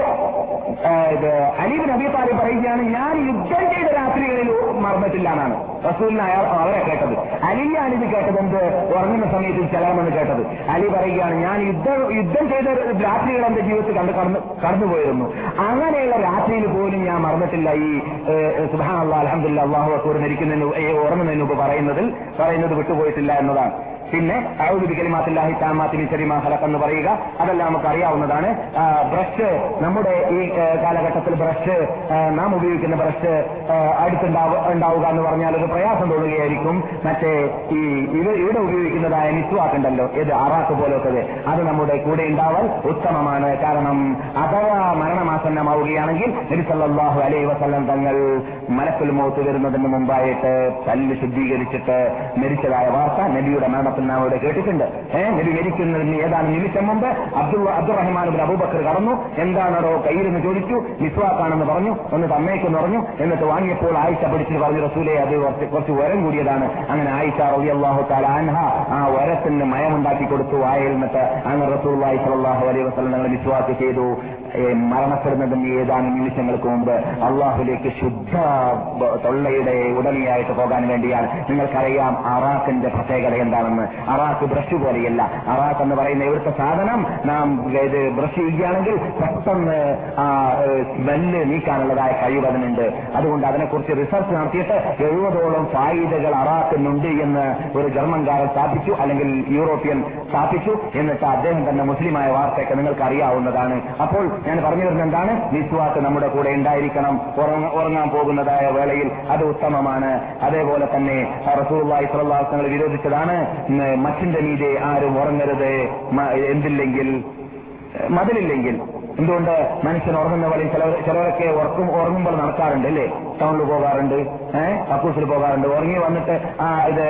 അലീബ് നബി താലി പറയുകയാണ് ഞാൻ യുദ്ധം ചെയ്ത രാത്രികളിൽ മറന്നിട്ടില്ല എന്നാണ്. റസൂലിന് അയാൾ അവരെ കേട്ടത്. അലിയാണ് ഇത് കേട്ടത് എന്ത്? ഉറങ്ങുന്ന സമയത്ത് ചെലവെന്ന് കേട്ടത്. അലി പറയുകയാണ് ഞാൻ യുദ്ധം യുദ്ധം ചെയ്ത രാത്രികൾ എന്റെ ജീവിതത്തിൽ കണ്ട് കടന്നു കടന്നുപോയിരുന്നു അങ്ങനെയുള്ള രാത്രിയിൽ പോലും ഞാൻ മറന്നിട്ടില്ല ഈ സുഹാൻ അള്ളാഹ് അലഹമില്ല അള്ളാഹു അക്കൂർ മരിക്കുന്നതിന് ഉറങ്ങുന്നതിന് മുമ്പ് പറയുന്നതിൽ പറയുന്നത് വിട്ടുപോയിട്ടില്ല എന്നതാണ്. പിന്നെ ഔദുബി കലിമാത്തില്ലാഹി താമാത്തിന് ചെറിയ ഹലക്ക് എന്ന് പറയുക അതെല്ലാം നമുക്ക് അറിയാവുന്നതാണ് ബ്രഷ് നമ്മുടെ ഈ കാലഘട്ടത്തിൽ ബ്രഷ് നാം ഉപയോഗിക്കുന്ന ബ്രഷ് അടുത്തുണ്ടാവുക ഉണ്ടാവുക എന്ന് പറഞ്ഞാൽ ഒരു പ്രയാസം തോന്നുകയായിരിക്കും. മറ്റേ ഈ ഇത് ഇവിടെ ഉപയോഗിക്കുന്നതായ നിസ്വാക്കുണ്ടല്ലോ ഇത് അറാക്ക് പോലത്തത് അത് നമ്മുടെ കൂടെ ഉണ്ടാവൽ ഉത്തമമാണ്. കാരണം അഥവാ മരണമാസന്നമാവുകയാണെങ്കിൽ നബി അലൈ വസല്ലം തങ്ങൾ മലക്കുൽ മൂത്ത് വരുന്നതിന് മുമ്പായിട്ട് പല്ല് ശുദ്ധീകരിച്ചിട്ട് മരിച്ചതായ വാർത്ത നബിയുടെ മരണത്തിൽ ഇവിടെ കേട്ടിട്ടുണ്ട്. ഏഹ് നബി മരിക്കുന്നതിന് ഏതാനും നിമിഷം മുമ്പ്? അബ്ദുൾ അബ്ദുറഹ്മാൻ അബൂബക്കർ കടന്നു. എന്താണോ കയ്യിലെന്ന് ചോദിച്ചു? മിസ്വാക്കാണെന്ന് പറഞ്ഞു. ഒന്ന് തമ്മേക്കെന്ന് പറഞ്ഞു. എന്നിട്ട് വാങ്ങിയപ്പോൾ ആയിഷ പിടിച്ചിട്ട് പറഞ്ഞു റസൂലെ അത് കുറച്ച് കുറച്ച് വരം കൂടിയതാണ്. അങ്ങനെ ആയിഷ റളിയല്ലാഹു തആല അൻഹ ആ വരത്തിന് മയമുണ്ടാക്കി കൊടുത്തു വായിൽ നിന്നിട്ട്. അങ്ങനെ റസൂലുള്ളാഹി സ്വല്ലല്ലാഹു അലൈഹി വസല്ലം ഞങ്ങൾ മിസ്വാക്ക് ചെയ്തു. മരണപ്പെടുന്നതിന് ഏതാനും നിമിഷങ്ങൾക്ക് മുമ്പ് അള്ളാഹുലേക്ക് ശുദ്ധ തൊള്ളയുടെ ഉടമയായിട്ട് പോകാൻ വേണ്ടിയാണ്. നിങ്ങൾക്കറിയാം അറാഖിന്റെ പ്രത്യേകത എന്താണെന്ന്. അറാഖ് ബ്രഷ് പോലെയല്ല. അറാഖ് എന്ന് പറയുന്ന ഇവിടുത്തെ സാധനം നാം ഇത് ബ്രഷ് ചെയ്യുകയാണെങ്കിൽ പെട്ടെന്ന് ആ സ്മെല്ല് നീക്കാനുള്ളതായ കഴിവ് അതിനുണ്ട്. അതുകൊണ്ട് അതിനെക്കുറിച്ച് റിസർച്ച് നടത്തിയിട്ട് എഴുപതോളം ഫായിദകൾ അറാഖിനുണ്ട് എന്ന് ഒരു ജർമ്മൻകാരൻ സ്ഥാപിച്ചു അല്ലെങ്കിൽ യൂറോപ്യൻ സ്ഥാപിച്ചു. എന്നിട്ട് അദ്ദേഹം തന്നെ മുസ്ലിമായ വാർത്തയൊക്കെ നിങ്ങൾക്ക് അറിയാവുന്നതാണ് അപ്പോൾ ഞാൻ പറഞ്ഞു വരുന്നത് എന്താണ്? വിശ്വാസ് നമ്മുടെ കൂടെ ഉണ്ടായിരിക്കണം. ഉറങ്ങാൻ പോകുന്നതായ വേളയിൽ അത് ഉത്തമമാണ്. അതേപോലെ തന്നെ റസൂള്ളി സ്വലാസങ്ങൾ വിരോധിച്ചതാണ് മച്ചിന്റെ മീതെ ആരും ഉറങ്ങരുത്. എന്തില്ലെങ്കിൽ മതിലില്ലെങ്കിൽ. എന്തുകൊണ്ട്? മനുഷ്യൻ ഉറങ്ങുന്ന പോലെ ചിലവരൊക്കെ ഉറക്കും ഉറങ്ങുമ്പോൾ നടക്കാറുണ്ട് അല്ലേ? ടൗണിൽ പോകാറുണ്ട്. ഏഹ് കക്കൂസിൽ പോകാറുണ്ട്. ഉറങ്ങി വന്നിട്ട് ആ ഇത്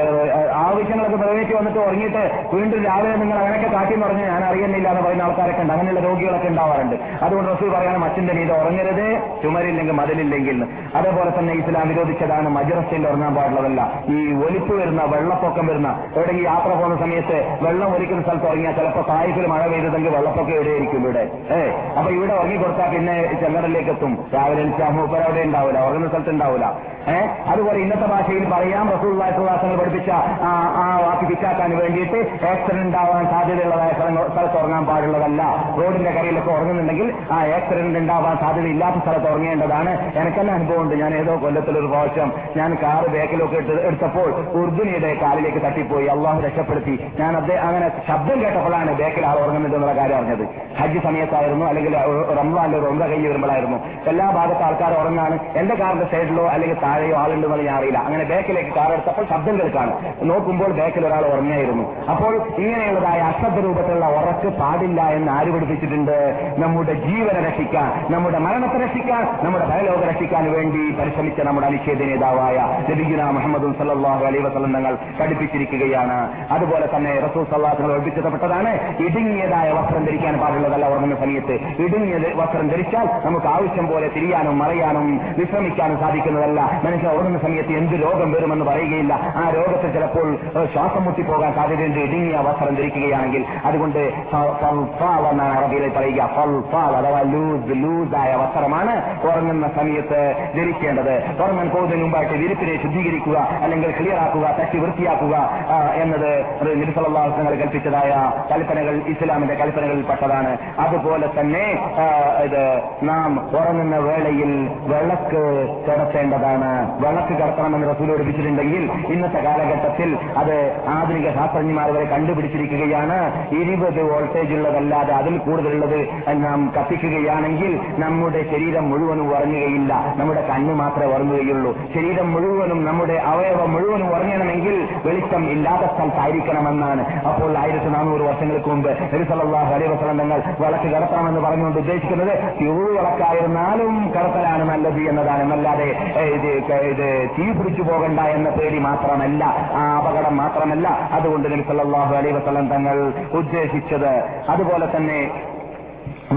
ആവശ്യങ്ങളൊക്കെ നിറവേറ്റി വന്നിട്ട് ഉറങ്ങിയിട്ട് വീണ്ടും രാവിലെ നിങ്ങൾ അങ്ങനെയൊക്കെ കാട്ടി എന്ന് പറഞ്ഞ് ഞാൻ അറിയുന്നില്ല എന്ന് പറയുന്ന ആൾക്കാരൊക്കെ ഉണ്ട്. അങ്ങനെയുള്ള രോഗികളൊക്കെ ഉണ്ടാവാറുണ്ട്. അതുകൊണ്ട് റസൂൽ പറയാണ് മച്ചിന്റെ മീത് ഉറങ്ങരുത് ചുമരില്ലെങ്കിൽ മതിലില്ലെങ്കിൽ. അതേപോലെ തന്നെ ഇസ്ലാം വിരോധിച്ചതാണ് മജറസ്റ്റയിൽ ഉറങ്ങാൻ പാടുള്ളതല്ല. ഈ ഒലിപ്പ് വരുന്ന വെള്ളപ്പൊക്കം വരുന്ന എവിടെയെങ്കിലും യാത്ര പോകുന്ന സമയത്ത് വെള്ളം ഒലിക്കുന്ന സ്ഥലത്ത് ഉറങ്ങിയാൽ ചിലപ്പോൾ തായ്പിൽ മഴ പെയ്തതെങ്കിൽ വെള്ളപ്പൊക്കം എവിടെയായിരിക്കും ഇവിടെ. ഏഹ് അപ്പൊ ഇവിടെ ഉറങ്ങി കൊടുത്താൽ പിന്നെ ചെങ്കടലിലേക്ക് എത്തും രാവിലെ മൂപ്പർ അവിടെ ഉണ്ടാവില്ല. ഉറങ്ങുന്ന സ്ഥലത്ത് ഉണ്ടാവില്ല. ഏഹ് അതുപോലെ ഇന്നത്തെ ഭാഷയിൽ പറയാം റസൂള്ളാസുവാസങ്ങൾ പഠിപ്പിച്ച ആ വാക്ക് പിറ്റാക്കാൻ വേണ്ടിയിട്ട് ആക്സിഡന്റ് ഉണ്ടാവാൻ സാധ്യതയുള്ളതായ സ്ഥലത്ത് ഉറങ്ങാൻ പാടുള്ളതല്ല. റോഡിന്റെ കരയിലൊക്കെ ഉറങ്ങുന്നുണ്ടെങ്കിൽ ആ ആക്സിഡന്റ് ഉണ്ടാവാൻ സാധ്യത ഇല്ലാത്ത സ്ഥലത്ത് ഉറങ്ങേണ്ടതാണ്. എനിക്കെന്നെ അനുഭവമുണ്ട്. ഞാൻ ഏതോ കൊല്ലത്തിലൊരു പ്രാവശ്യം ഞാൻ കാറ് ബേക്കിലൊക്കെ എടുത്ത് എടുത്തപ്പോൾ ഉർദുനിയുടെ കാലിലേക്ക് തട്ടിപ്പോയി. അള്ളാഹു രക്ഷപ്പെടുത്തി. ഞാൻ അദ്ദേഹം അങ്ങനെ ശബ്ദം കേട്ടപ്പോഴാണ് ബാക്കിൽ ആൾ ഉറങ്ങുന്നത് എന്നുള്ള കാര്യം അറിഞ്ഞത്. ഹജ്ജ് സമയത്തായിരുന്നു അല്ലെങ്കിൽ റംസാന്റെ ഒന്ന കഴിഞ്ഞ് വരുമ്പോഴായിരുന്നു. എല്ലാ ഭാഗത്ത് ആൾക്കാർ ഉറങ്ങാണ്. എന്റെ കാറിന്റെ സൈഡിലോ അല്ലെങ്കിൽ താഴെയോ ആളുണ്ടെന്ന് ഞാൻ അറിയില്ല. അങ്ങനെ ബാക്കിലേക്ക് കാർ എടുത്തപ്പോൾ ശബ്ദം കേൾക്കാണ്. നോക്കുമ്പോൾ ബാക്കിൽ ഒരാൾ ഉറങ്ങിയായിരുന്നു അപ്പോൾ ഇങ്ങനെയുള്ളതായ അശ്രദ്ധ രൂപത്തിലുള്ള ഉറക്ക് പാടില്ല എന്ന് ആര് പഠിപ്പിച്ചിട്ടുണ്ട്? നമ്മുടെ ജീവനെ രക്ഷിക്കാൻ നമ്മുടെ മരണത്തെ രക്ഷിക്കാൻ നമ്മുടെ ഭയലോക രക്ഷിക്കാൻ വേണ്ടി പരിശ്രമിച്ച നമ്മുടെ അനിശ്ചേദ നേതാവായ നബിഗുന മുഹമ്മദ് സല്ലാഹു അലൈ വസ്ലം തങ്ങൾ പഠിപ്പിച്ചിരിക്കുകയാണ്. അതുപോലെ തന്നെ റസൂൽ സല്ലാഹുകൾ ഒഴിപ്പിച്ചതപ്പെട്ടതാണ് ഇടുങ്ങിയതായ വസ്ത്രം ധരിക്കാൻ പാടുള്ളതല്ല ഉറങ്ങുന്ന സമയത്ത്. ഇടുങ്ങിയത് വസ്ത്രം ധരിച്ചാൽ നമുക്ക് ആവശ്യം പോലെ തിരിയാനും മറയാനും വിശ്രമിക്കാനും സാധിക്കുന്നതല്ല. മനുഷ്യൻ ഉറങ്ങുന്ന സമയത്ത് എന്ത് രോഗം വരുമെന്ന് പറയുകയില്ല. ആ രോഗത്തെ ചിലപ്പോൾ ശ്വാസം മുട്ടിപ്പോകാൻ സാധ്യതയുണ്ട്. ഇടുങ്ങിയ വസ്ത്രം ധരിക്കുകയാണെങ്കിൽ അതുകൊണ്ട് എന്നാണ് അറബിയിൽ പറയുക. ഫൽഫാൽ അഥവാ ലൂസ് ലൂസായ വസ്ത്രമാണ് ഉറങ്ങുന്ന സമയത്ത് ധരിക്കേണ്ടത്. ഉറങ്ങാൻ പോകുന്നതിന് മുമ്പായിട്ട് വിരിപ്പിനെ ശുദ്ധീകരിക്കുക അല്ലെങ്കിൽ ക്ലിയർ ആക്കുക തട്ടി വൃത്തിയാക്കുക എന്നത് നിരുസലാസങ്ങൾ കൽപ്പിച്ചതായ കൽപ്പനകൾ ഇസ്ലാമിന്റെ കൽപ്പനകളിൽ പെട്ടതാണ്. അതുപോലെ തന്നെ ഇത് നാം ഉറങ്ങുന്ന വേളയിൽ വിളക്ക് കിടത്തേണ്ടതാണ് വിളക്ക് കിടത്തണമെന്ന് റസൂൽ പഠിപ്പിച്ചിട്ടുണ്ടെങ്കിൽ ഇന്നത്തെ കാലഘട്ടത്തിൽ അത് ആധുനിക ശാസ്ത്രജ്ഞന്മാർ വരെ കണ്ടുപിടിച്ചിരിക്കുകയാണ്. ഇരുപത് വോൾട്ടേജ് ഉള്ളതല്ലാതെ അതിൽ കൂടുതലുള്ളത് നാം കത്തിക്കുകയാണെങ്കിൽ നമ്മുടെ ശരീരം മുഴുവനും ഉറങ്ങുകയില്ല. നമ്മുടെ കണ്ണ് മാത്രമേ ഉറങ്ങുകയുള്ളൂ. ശരീരം മുഴുവനും നമ്മുടെ അവയവം മുഴുവനും ഉറങ്ങണമെങ്കിൽ വെളിച്ചം ഇല്ലാത്ത സ്ഥലത്തായിരിക്കണമെന്നാണ്. അപ്പോൾ ആയിരത്തി നാനൂറ് വർഷങ്ങൾക്ക് മുമ്പ് ഹരിസലാഹ് വസല്ലം തങ്ങൾ വിളക്ക് കടത്തണമെന്ന് പറഞ്ഞുകൊണ്ട് ഉദ്ദേശിക്കുന്നത് തിരു വിളക്കായിരുന്നാലും കടത്തലാണ് നല്ലത് എന്നതാണ്. എന്നല്ലാതെ ഏ, ഇത് തീ പിടിച്ചു പോകണ്ട എന്ന പേടി മാത്രമല്ല ആ അപകടം മാത്രമല്ല. അതുകൊണ്ട് നബി സല്ലാഹു വസല്ലം തങ്ങൾ ഉദ്ദേശിച്ചത് അതുപോലെ തന്നെ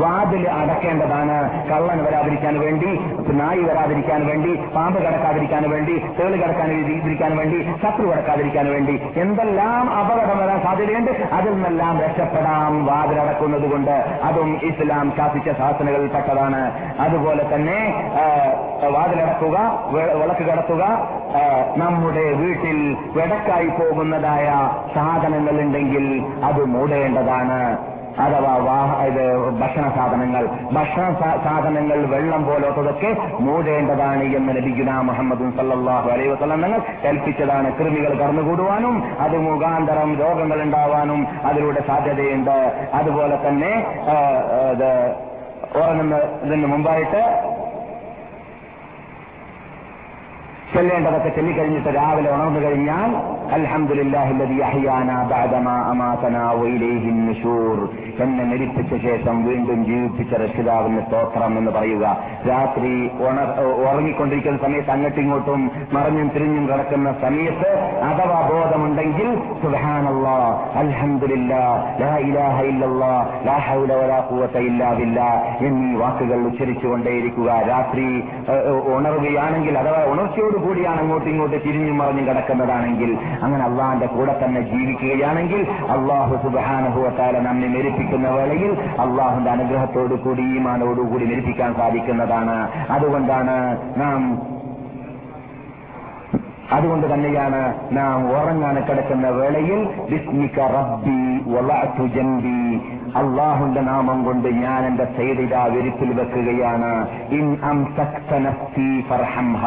വാതിൽ അടക്കേണ്ടതാണ്. കള്ളൻ വരാതിരിക്കാൻ വേണ്ടി നായി വരാതിരിക്കാൻ വേണ്ടി പാമ്പ് കടക്കാതിരിക്കാൻ വേണ്ടി തേൾ കടക്കാതിരിക്കാൻ വേണ്ടി ശത്രു കടക്കാതിരിക്കാൻ വേണ്ടി എന്തെല്ലാം അപകടം വരാൻ സാധ്യതയുണ്ട്? അതിൽ നിന്നെല്ലാം രക്ഷപ്പെടാം വാതിലടക്കുന്നത് കൊണ്ട്. അതും ഇസ്ലാം ശാസിച്ച ശാസനകളിൽ പെട്ടതാണ്. അതുപോലെ തന്നെ വാതിലടക്കുക വിളക്ക് കടത്തുക നമ്മുടെ വീട്ടിൽ വെടക്കായി പോകുന്നതായ സാധനങ്ങൾ ഉണ്ടെങ്കിൽ അത് മൂടേണ്ടതാണ്. അഥവാ വാഹ ഇത് ഭക്ഷണ സാധനങ്ങൾ. ഭക്ഷണ സാധനങ്ങൾ വെള്ളം പോലത്തതൊക്കെ മൂടേണ്ടതാണ് എന്ന് ലഭിക്കുന്ന മുഹമ്മദ് സല്ലാഹു അലൈഹി വസല്ലം നിങ്ങൾ കൽപ്പിച്ചതാണ്. കൃമികൾ കടന്നുകൂടുവാനും അത് മുഖാന്തരം രോഗങ്ങൾ ഉണ്ടാവാനും അതിലൂടെ സാധ്യതയുണ്ട്. അതുപോലെ തന്നെ ഉറങ്ങുന്നതിന് മുമ്പായിട്ട് ചെല്ലേണ്ടതൊക്കെ ചെല്ലിക്കഴിഞ്ഞിട്ട് രാവിലെ ഉണർന്നു കഴിഞ്ഞാൽ എന്നെ മരിപ്പിച്ച ശേഷം വീണ്ടും ജീവിപ്പിച്ച രക്ഷിതാവിന് സ്തോത്രം എന്ന് പറയുക. രാത്രി ഉറങ്ങിക്കൊണ്ടിരിക്കുന്ന സമയത്ത് അങ്ങോട്ടും ഇങ്ങോട്ടും മറിഞ്ഞും തിരിഞ്ഞും കിടക്കുന്ന സമയത്ത് അഥവാ ബോധമുണ്ടെങ്കിൽ എന്നീ വാക്കുകൾ ഉച്ചരിച്ചുകൊണ്ടേയിരിക്കുക. രാത്രി ഉണർവുകയാണെങ്കിൽ അഥവാ ഉണർച്ചയോട് കൂടിയാണ് അങ്ങോട്ടും ഇങ്ങോട്ട് തിരിഞ്ഞും മറിഞ്ഞും കിടക്കുന്നതാണെങ്കിൽ അങ്ങനെ അള്ളാഹിന്റെ കൂടെ തന്നെ ജീവിക്കുകയാണെങ്കിൽ അള്ളാഹു സുബാനുഭവത്താല നമ്മെ മെരിപ്പിക്കുന്ന വേളയിൽ അള്ളാഹുന്റെ അനുഗ്രഹത്തോടു കൂടി ഈമാനോടുകൂടി മെരിപ്പിക്കാൻ സാധിക്കുന്നതാണ്. അതുകൊണ്ടാണ് നാം അതുകൊണ്ട് തന്നെയാണ് നാം ഉറങ്ങാൻ കിടക്കുന്ന വേളയിൽ ബിസ്മിക റബ്ബി അള്ളാഹുന്റെ നാമം കൊണ്ട് ഞാൻ എന്റെ സൈഡിത വിരിപ്പിൽ വെക്കുകയാണ്. ഇൻ ഫർഹംഹ.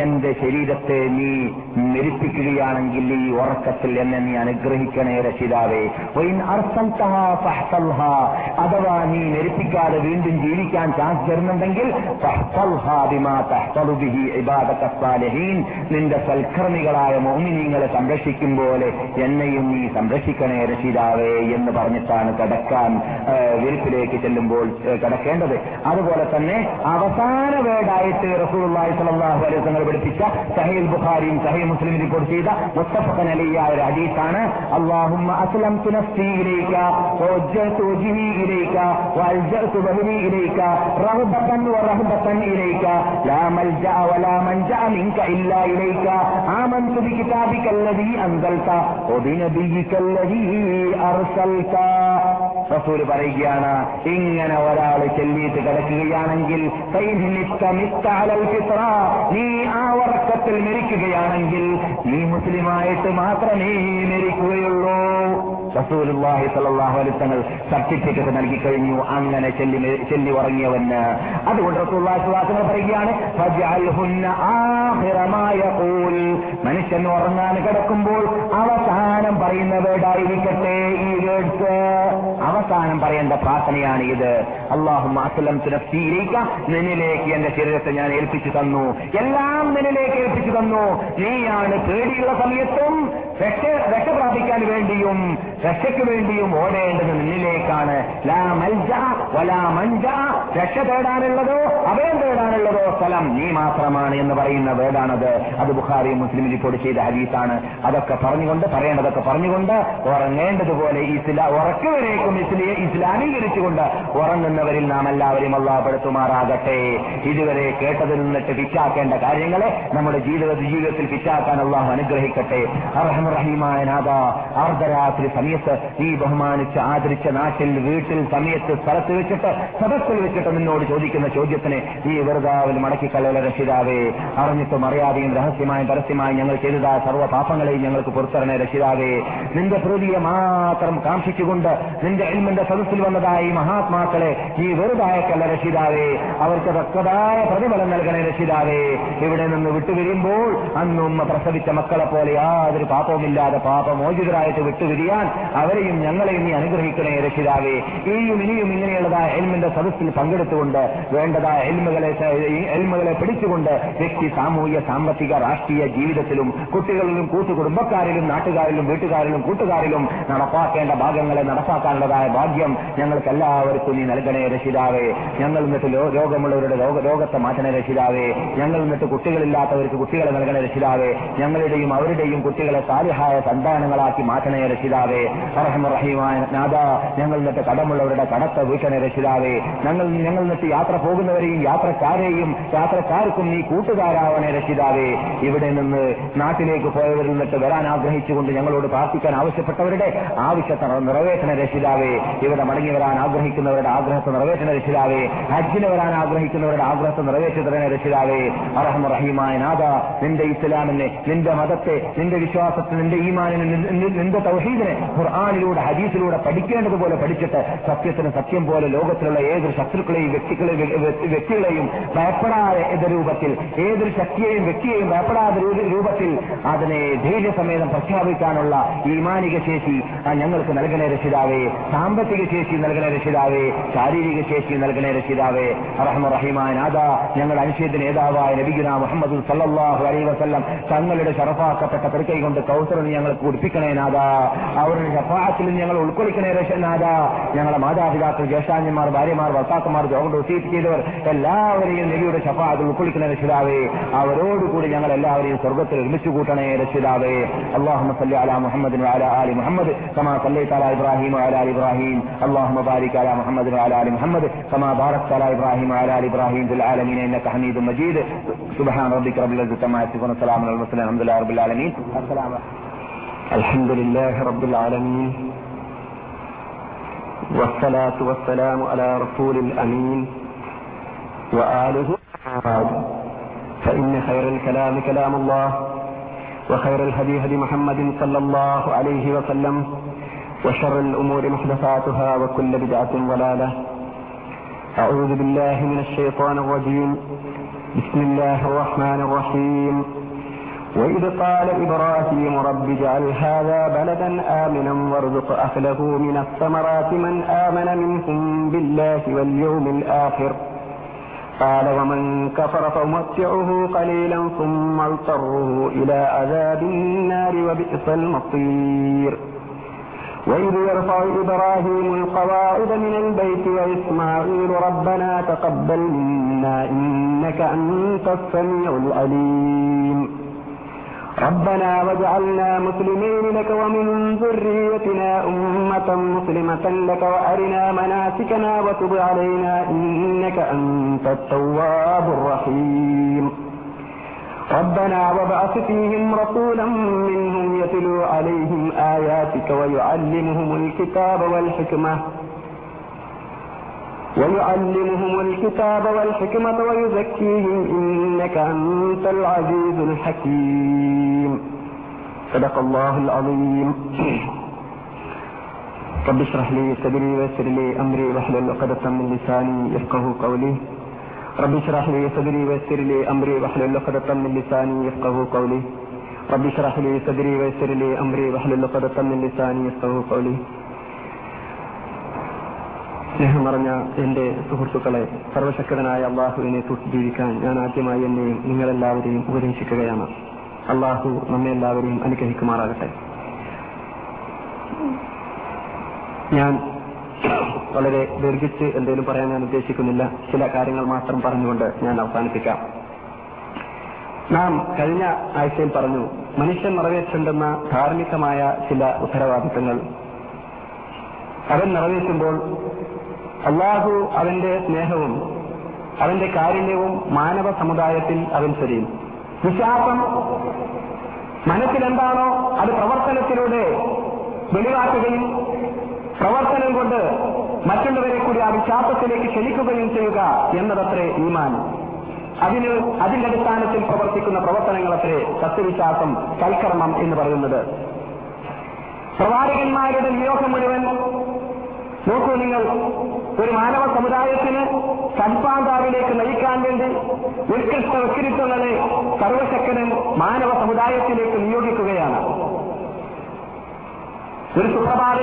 എന്റെ ശരീരത്തെ നീ മെരിപ്പിക്കുകയാണെങ്കിൽ ഈ ഉറക്കത്തിൽ എന്നെ നീ അനുഗ്രഹിക്കണേ രക്ഷിതാവേ. ഇൻ അർസൽഹ അഥവാ നീ മെരിപ്പിക്കാതെ വീണ്ടും ജീവിക്കാൻ ചാൻസ് തരുന്നുണ്ടെങ്കിൽ നിന്റെ സൽക്കർമ്മികളായ മോമിനിങ്ങളെ സംരക്ഷിക്കും പോലെ എന്നെയും നീ സംരക്ഷിക്കണേ രക്ഷിതാവേ എന്ന് പറഞ്ഞിട്ടാണ് കിടക്കാൻ വിരിപ്പിലേക്ക് ചെല്ലുമ്പോൾ ഏഹ്, കിടക്കേണ്ടത് അതുപോലെ തന്നെ അവസാന വേടായിട്ട് റസൂലുള്ളാഹി സ്വല്ലല്ലാഹു അലൈഹി വസല്ലം പഠിപ്പിച്ച സഹീൽ ബുഖാരിയും സഹീൽ മുസ്ലിം റിപ്പോർട്ട് ചെയ്ത മുസ്തഫൻ അലിയായ ഒരു ഹദീസാണ് അല്ലാഹുമ്മ അസ്ലംതു നഫ്സി ഇലൈക വവജ്ജഹ്തു വജ്ഹി ഇലൈക വഅൽജഅതു വഹ്നി ഇലൈക റഹബത്തൻ വറഹബത്തൻ ഇലൈക ലാ മൽജഅ വലാ മൻജഅ മിൻക ഇല്ലാ ഇലൈക ആമൻതു ബികിതാബിക الذي أنزلت وبنبيك الذي أرسلت റസൂൽ പറയുകയാണ് ഇങ്ങനെ ഒരാൾ ചെല്ലിയിട്ട് കിടക്കുകയാണെങ്കിൽ നീ ആ ഉറക്കത്തിൽ മരിക്കുകയാണെങ്കിൽ നീ മുസ്ലിമായിട്ട് മാത്രമേ മരിക്കുകയുള്ളൂ. റസൂലുള്ളാഹി സല്ലല്ലാഹു അലൈഹി വസല്ലം സർട്ടിഫിക്കറ്റ് നൽകി കഴിഞ്ഞു അങ്ങനെ ചെല്ലി ചെല്ലി ഉറങ്ങിയവന്. അതുകൊണ്ട് റസൂലുള്ളാഹി വസല്ലം പറയുകയാണ് മനുഷ്യൻ ഉറങ്ങാൻ കിടക്കുമ്പോൾ അവസാനം പറയുന്ന വേർഡായിരിക്കട്ടെ ഈ വേർഡ്സ് അവസാനം പറയേണ്ട പ്രാർത്ഥനയാണ് ഇത്. തുനഫ്സീലേക്ക് നിന്നിലേക്ക് എന്റെ ശരീരത്തെ ഞാൻ ഏൽപ്പിച്ചു തന്നു. എല്ലാം നിന്നിലേക്ക് ഏൽപ്പിച്ചു തന്നു. നീയാണ് പേടിയുള്ള സമയത്തും രക്ഷ രക്ഷ പ്രാപിക്കാൻ വേണ്ടിയും രക്ഷയ്ക്ക് വേണ്ടിയും ഓടേണ്ടത് നിന്നിലേക്കാണ്. ലാ മൽജ വലാ രക്ഷ തേടാനുള്ളതോ അഭയം തേടാനുള്ളതോ സ്ഥലം നീ മാത്രമാണ് എന്ന് പറയുന്ന വേടാണത് അത് ബുഖാരി മുസ്ലിം റിപ്പോർട്ട് ചെയ്ത ഹദീസാണ്. അതൊക്കെ പറഞ്ഞുകൊണ്ട് പറയേണ്ടതൊക്കെ പറഞ്ഞുകൊണ്ട് ഉറങ്ങേണ്ടതുപോലെ ഇസ്ലാ ഉറക്കുവരേക്കും ഇസ്ലിയെ ഇസ്ലാമീകരിച്ചുകൊണ്ട് ഉറങ്ങുന്നവരിൽ നാം എല്ലാവരും അള്ളാഹപ്പെടുത്തുമാറാകട്ടെ ഇതുവരെ കേട്ടതിൽ നിന്നിട്ട് പിറ്റാക്കേണ്ട കാര്യങ്ങളെ നമ്മുടെ ജീവിത ജീവിതത്തിൽ പിറ്റാക്കാൻ അള്ളാഹു അനുഗ്രഹിക്കട്ടെ. അർഹമറഹീമായ നാഥ അർദ്ധരാത്രി സമയത്ത് ഈ ബഹുമാനിച്ച് ആദരിച്ച നാട്ടിൽ വീട്ടിൽ സമയത്ത് സ്ഥലത്ത് വെച്ചിട്ട് സദസ്സിൽ വെച്ചിട്ട് നിന്നോട് ചോദിക്കുന്ന ചോദ്യത്തിന് ഈ വെറുതാവിൽ മടക്കിക്കളയല രക്ഷിതാവേ. അറിഞ്ഞിട്ടും അറിയാതെയും രഹസ്യമായും പരസ്യമായും ഞങ്ങൾ ചെയ്ത സർവ പാപങ്ങളെയും ഞങ്ങൾക്ക് പുറത്തിറങ്ങേ രക്ഷിതാവേ. നിന്റെ പ്രീതിയെ മാത്രം കാക്ഷിച്ചുകൊണ്ട് നിന്റെ എൽമിന്റെ സദസ്സിൽ വന്നതായി മഹാത്മാക്കളെ നീ വെറുതായക്കല്ല രക്ഷിതാവേ അവർക്ക് തക്കതായ പ്രതിഫലം നൽകണേ രക്ഷിതാവേ. ഇവിടെ നിന്ന് വിട്ടുപിരിയുമ്പോൾ അന്നും പ്രസവിച്ച മക്കളെ പോലെ യാതൊരു പാപവുമില്ലാതെ പാപമോചിതരായിട്ട് വിട്ടുപിരിയാൻ അവരെയും ഞങ്ങളെയും നീ അനുഗ്രഹിക്കണേ രക്ഷിതാവേ. ഇനിയും ഇനിയും ഇങ്ങനെയുള്ളതായ എൽമിന്റെ സദസ്സിൽ പങ്കെടുത്തുകൊണ്ട് വേണ്ടതായ എൽമുകളെ എൽമുകളെ പിടിച്ചുകൊണ്ട് വ്യക്തി സാമൂഹ്യ സാമ്പത്തിക രാഷ്ട്രീയ ജീവിതത്തിലും കുട്ടികളിലും കൂട്ടുകുടുംബക്കാരിലും നാട്ടുകാരിലും വീട്ടുകാരിലും കൂട്ടുകാരിലും നടപ്പാക്കേണ്ട ഭാഗങ്ങളെ നടപ്പാക്കാനുള്ളതായ ഭാഗ്യം ഞങ്ങൾക്ക് എല്ലാവർക്കും നീ നൽകണേ രക്ഷിതാവേ ഞങ്ങൾ എന്നിട്ട് രോഗമുള്ളവരുടെ രോഗ രോഗത്തെ മാറ്റണേ രക്ഷിതാവേ ഞങ്ങൾ എന്നിട്ട് കുട്ടികളില്ലാത്തവർക്ക് കുട്ടികളെ നൽകണേ രക്ഷിതാവേ ഞങ്ങളുടെയും അവരുടെയും കുട്ടികളെ സാലിഹായ സന്താനങ്ങളാക്കി മാറ്റണേ രക്ഷിതാവേ റഹീമായ നാദ ഞങ്ങൾ എന്നിട്ട് കടമുള്ളവരുടെ കടത്തെ വീട്ടണേ രക്ഷിതാവേ ഞങ്ങൾ ഞങ്ങൾ എന്നിട്ട് യാത്ര പോകുന്നവരെയും യാത്രക്കാരെയും യാത്രക്കാർക്കും നീ കൂട്ടുകാരാവണേ രക്ഷിതാവേ ഇവിടെ നിന്ന് നാട്ടിലേക്ക് പോയവരിൽ നിന്നിട്ട് വരാൻ ആഗ്രഹിച്ചുകൊണ്ട് ഞങ്ങളോട് പ്രാർത്ഥിക്കാൻ ആവശ്യപ്പെട്ടവരുടെ ആവശ്യത്തെ നിറവേറ്റണ രക്ഷിതാവേ ഇവിടെ മടങ്ങി വരാൻ ആഗ്രഹിക്കുന്നവരുടെ ആഗ്രഹത്തെ നിറവേറ്റണ രക്ഷിതാവേ ഹജ്ജിന് വരാൻ ആഗ്രഹിക്കുന്നവരുടെ ആഗ്രഹത്തെ നിറവേറ്റി തരണ രക്ഷിതാവേ. അറഹം റഹീമായ നാഥ നിന്റെ ഇസ്ലാമിനെ നിന്റെ മതത്തെ നിന്റെ വിശ്വാസത്തെ നിന്റെ ഈമാനിനെ നിന്റെ- തൗഹീദിനെ ഖുർആാനിലൂടെ ഹദീസിലൂടെ പഠിക്കേണ്ടതുപോലെ പഠിച്ചിട്ട് സത്യത്തിന് സത്യം പോലെ ലോകത്തിലുള്ള ഏതൊരു ശത്രുക്കളെയും വ്യക്തികളെയും വ്യ- വ്യക്തികളെയും ഭയപ്പെടാതെ എന്ന രൂപത്തിൽ ഏതൊരു ശക്തിയെയും വ്യക്തിയെയും ഭയപ്പെടാതെ രൂപത്തിൽ അതിനെ ധൈര്യസമേതം പ്രഖ്യാപിക്കാനുള്ള ഈമാനിക ശേഷി ആ ഞങ്ങൾക്ക് നൽകണേ രക്ഷിതാവേ. സാമ്പത്തിക ശേഷി നൽകണേ രക്ഷിതാവേ. ശാരീരിക ശാരീരിക ശേഷി നൽകണേ രക്ഷിതാവേ റഹ്മ ആദാ നാഥ ഞങ്ങളുടെ അനുശ്ചിത നേതാവായ നബിഗുന മുഹമ്മദ് സല്ലാഹു അലൈ വസ്ലം തങ്ങളുടെ ഷറഫാക്കപ്പെട്ട പെരുക്കൈ കൊണ്ട് കൗസറിന് ഞങ്ങൾ കുടിപ്പിക്കണേ നാഥ. അവരുടെ ഷഫാത്തിൽ ഞങ്ങൾ ഉൾക്കൊള്ളിക്കണേ നാഥ. ഞങ്ങളുടെ മാതാപിതാക്കൾ ജ്യേഷ്ഠാന്യന്മാർ ഭാര്യമാർ ഭർത്താക്കന്മാർ ജോകൊണ്ട് ഒസീറ്റ് ചെയ്തവർ എല്ലാവരെയും നബിയുടെ ഷഫാത്തിൽ ഉൾക്കൊള്ളിക്കണേ രക്ഷിതാവേ. അവരോടുകൂടി ഞങ്ങൾ എല്ലാവരെയും സ്വർഗത്തിൽ ഒരുമിച്ചു കൂട്ടണേ രക്ഷിതാവേ. അള്ളാഹു സല്ലി അല മുഹമ്മദിനും അല അലി മുഹമ്മദ് സമാ സല്ലൈ തല ഇബ്രാഹിം അല ഇബ്രാഹിം. അള്ളാഹു അലാ അല മുഹമ്മദിനും അല آل محمد كما باركت على إبراهيم وعلى آل إبراهيم في العالمين إنك حميد مجيد. سبحان ربك رب العزة عما يصفون وسلام على المرسلين الحمد لله رب العالمين. السلام الحمد لله رب العالمين والصلاة والسلام على رسول الأمين وآله فإن خير الكلام كلام الله وخير الهدي هدي محمد صلى الله عليه وسلم وشر الأمور محدثاتها وكل بدعة ضلالة أعوذ بالله من الشيطان الرجيم. بسم الله الرحمن الرحيم. وإذ قال إبراهيم رب اجعل هذا بلدا آمنا وارزق أهله من الثمرات من آمن منهم بالله واليوم الآخر. قال ومن كفر فأمتعه قليلا ثم اضطره إلى عذاب النار وبئس المصير. وإذ يرفع إبراهيم القواعد من البيت وإسماعيل ربنا تقبل منا إنك أنت السميع العليم. ربنا واجعلنا مسلمين لك ومن ذريتنا أمة مسلمة لك وأرنا مناسكنا وتب علينا إنك أنت التواب الرحيم. ربنا وابعث فيهم رسولا منهم يتلو عليهم آياتك ويعلمهم الكتاب والحكمة ويعلمهم الكتاب والحكمة ويزكيهم إنك أنت العزيز الحكيم. صدق الله العظيم. رب اشرح لي صدري ويسر لي أمري واحلل عقدة من لساني يفقه قولي. رب اشرح لي صدري ويسر لي أمري واحلل عقدة من لساني يفقه قولي رب اشرح لي صدري ويسر لي أمري واحلل عقدة من لساني يفقه قولي സ്നേഹം നിറഞ്ഞ എന്റെ സുഹൃത്തുക്കളെ സർവശക്തനായ അള്ളാഹുവിനെ തൊട്ട് ജീവിക്കാൻ ഞാൻ ആദ്യമായി എന്നെയും നിങ്ങളെല്ലാവരെയും ഉപദേശിക്കുകയാണ് അള്ളാഹു നമ്മെ എല്ലാവരെയും അനുഗ്രഹിക്കുമാറാകട്ടെ ഞാൻ വളരെ ദീർഘിച്ച് എന്തെങ്കിലും പറയാൻ ഞാൻ ഉദ്ദേശിക്കുന്നില്ല. ചില കാര്യങ്ങൾ മാത്രം പറഞ്ഞുകൊണ്ട് ഞാൻ അവസാനിപ്പിക്കാം. നാം കഴിഞ്ഞ ആഴ്ചയിൽ പറഞ്ഞു മനുഷ്യൻ നിറവേറ്റേണ്ടുന്ന ധാർമ്മികമായ ചില ഉത്തരവാദിത്തങ്ങൾ. അവൻ നിറവേറ്റുമ്പോൾ അള്ളാഹു അവന്റെ സ്നേഹവും അവന്റെ കാരുണ്യവും മാനവ സമുദായത്തിൽ അവൻ ചൊരിയും. വിശ്വാസം മനസ്സിലെന്താണോ അത് പ്രവർത്തനത്തിലൂടെ വെളിവാക്കുകയും പ്രവർത്തനം കൊണ്ട് മറ്റുള്ളവരെ കൂടി ആ വിശ്വാസത്തിലേക്ക് ക്ഷണിക്കുകയും ചെയ്യുക എന്നതത്രേ ഈമാൻ. അതിന് അതിന്റെ അടിസ്ഥാനത്തിൽ പ്രവർത്തിക്കുന്ന പ്രവർത്തനങ്ങളത്രേ സത്യവിശ്വാസം സൽക്കർമ്മം എന്ന് പറയുന്നത്. പ്രവാചകന്മാരുടെ നിയോഗം മുഴുവൻ നോക്കൂ നിങ്ങൾ ഒരു മാനവ സമുദായത്തിന് സൽപാന്താവിലേക്ക് നയിക്കാൻ വേണ്ടി ഉത്കൃഷ്ട വ്യക്തിത്വങ്ങളെ സർവശക്തനും മാനവ സമുദായത്തിലേക്ക് നിയോഗിക്കുകയാണ്. ഒരു സുപ്രഭാത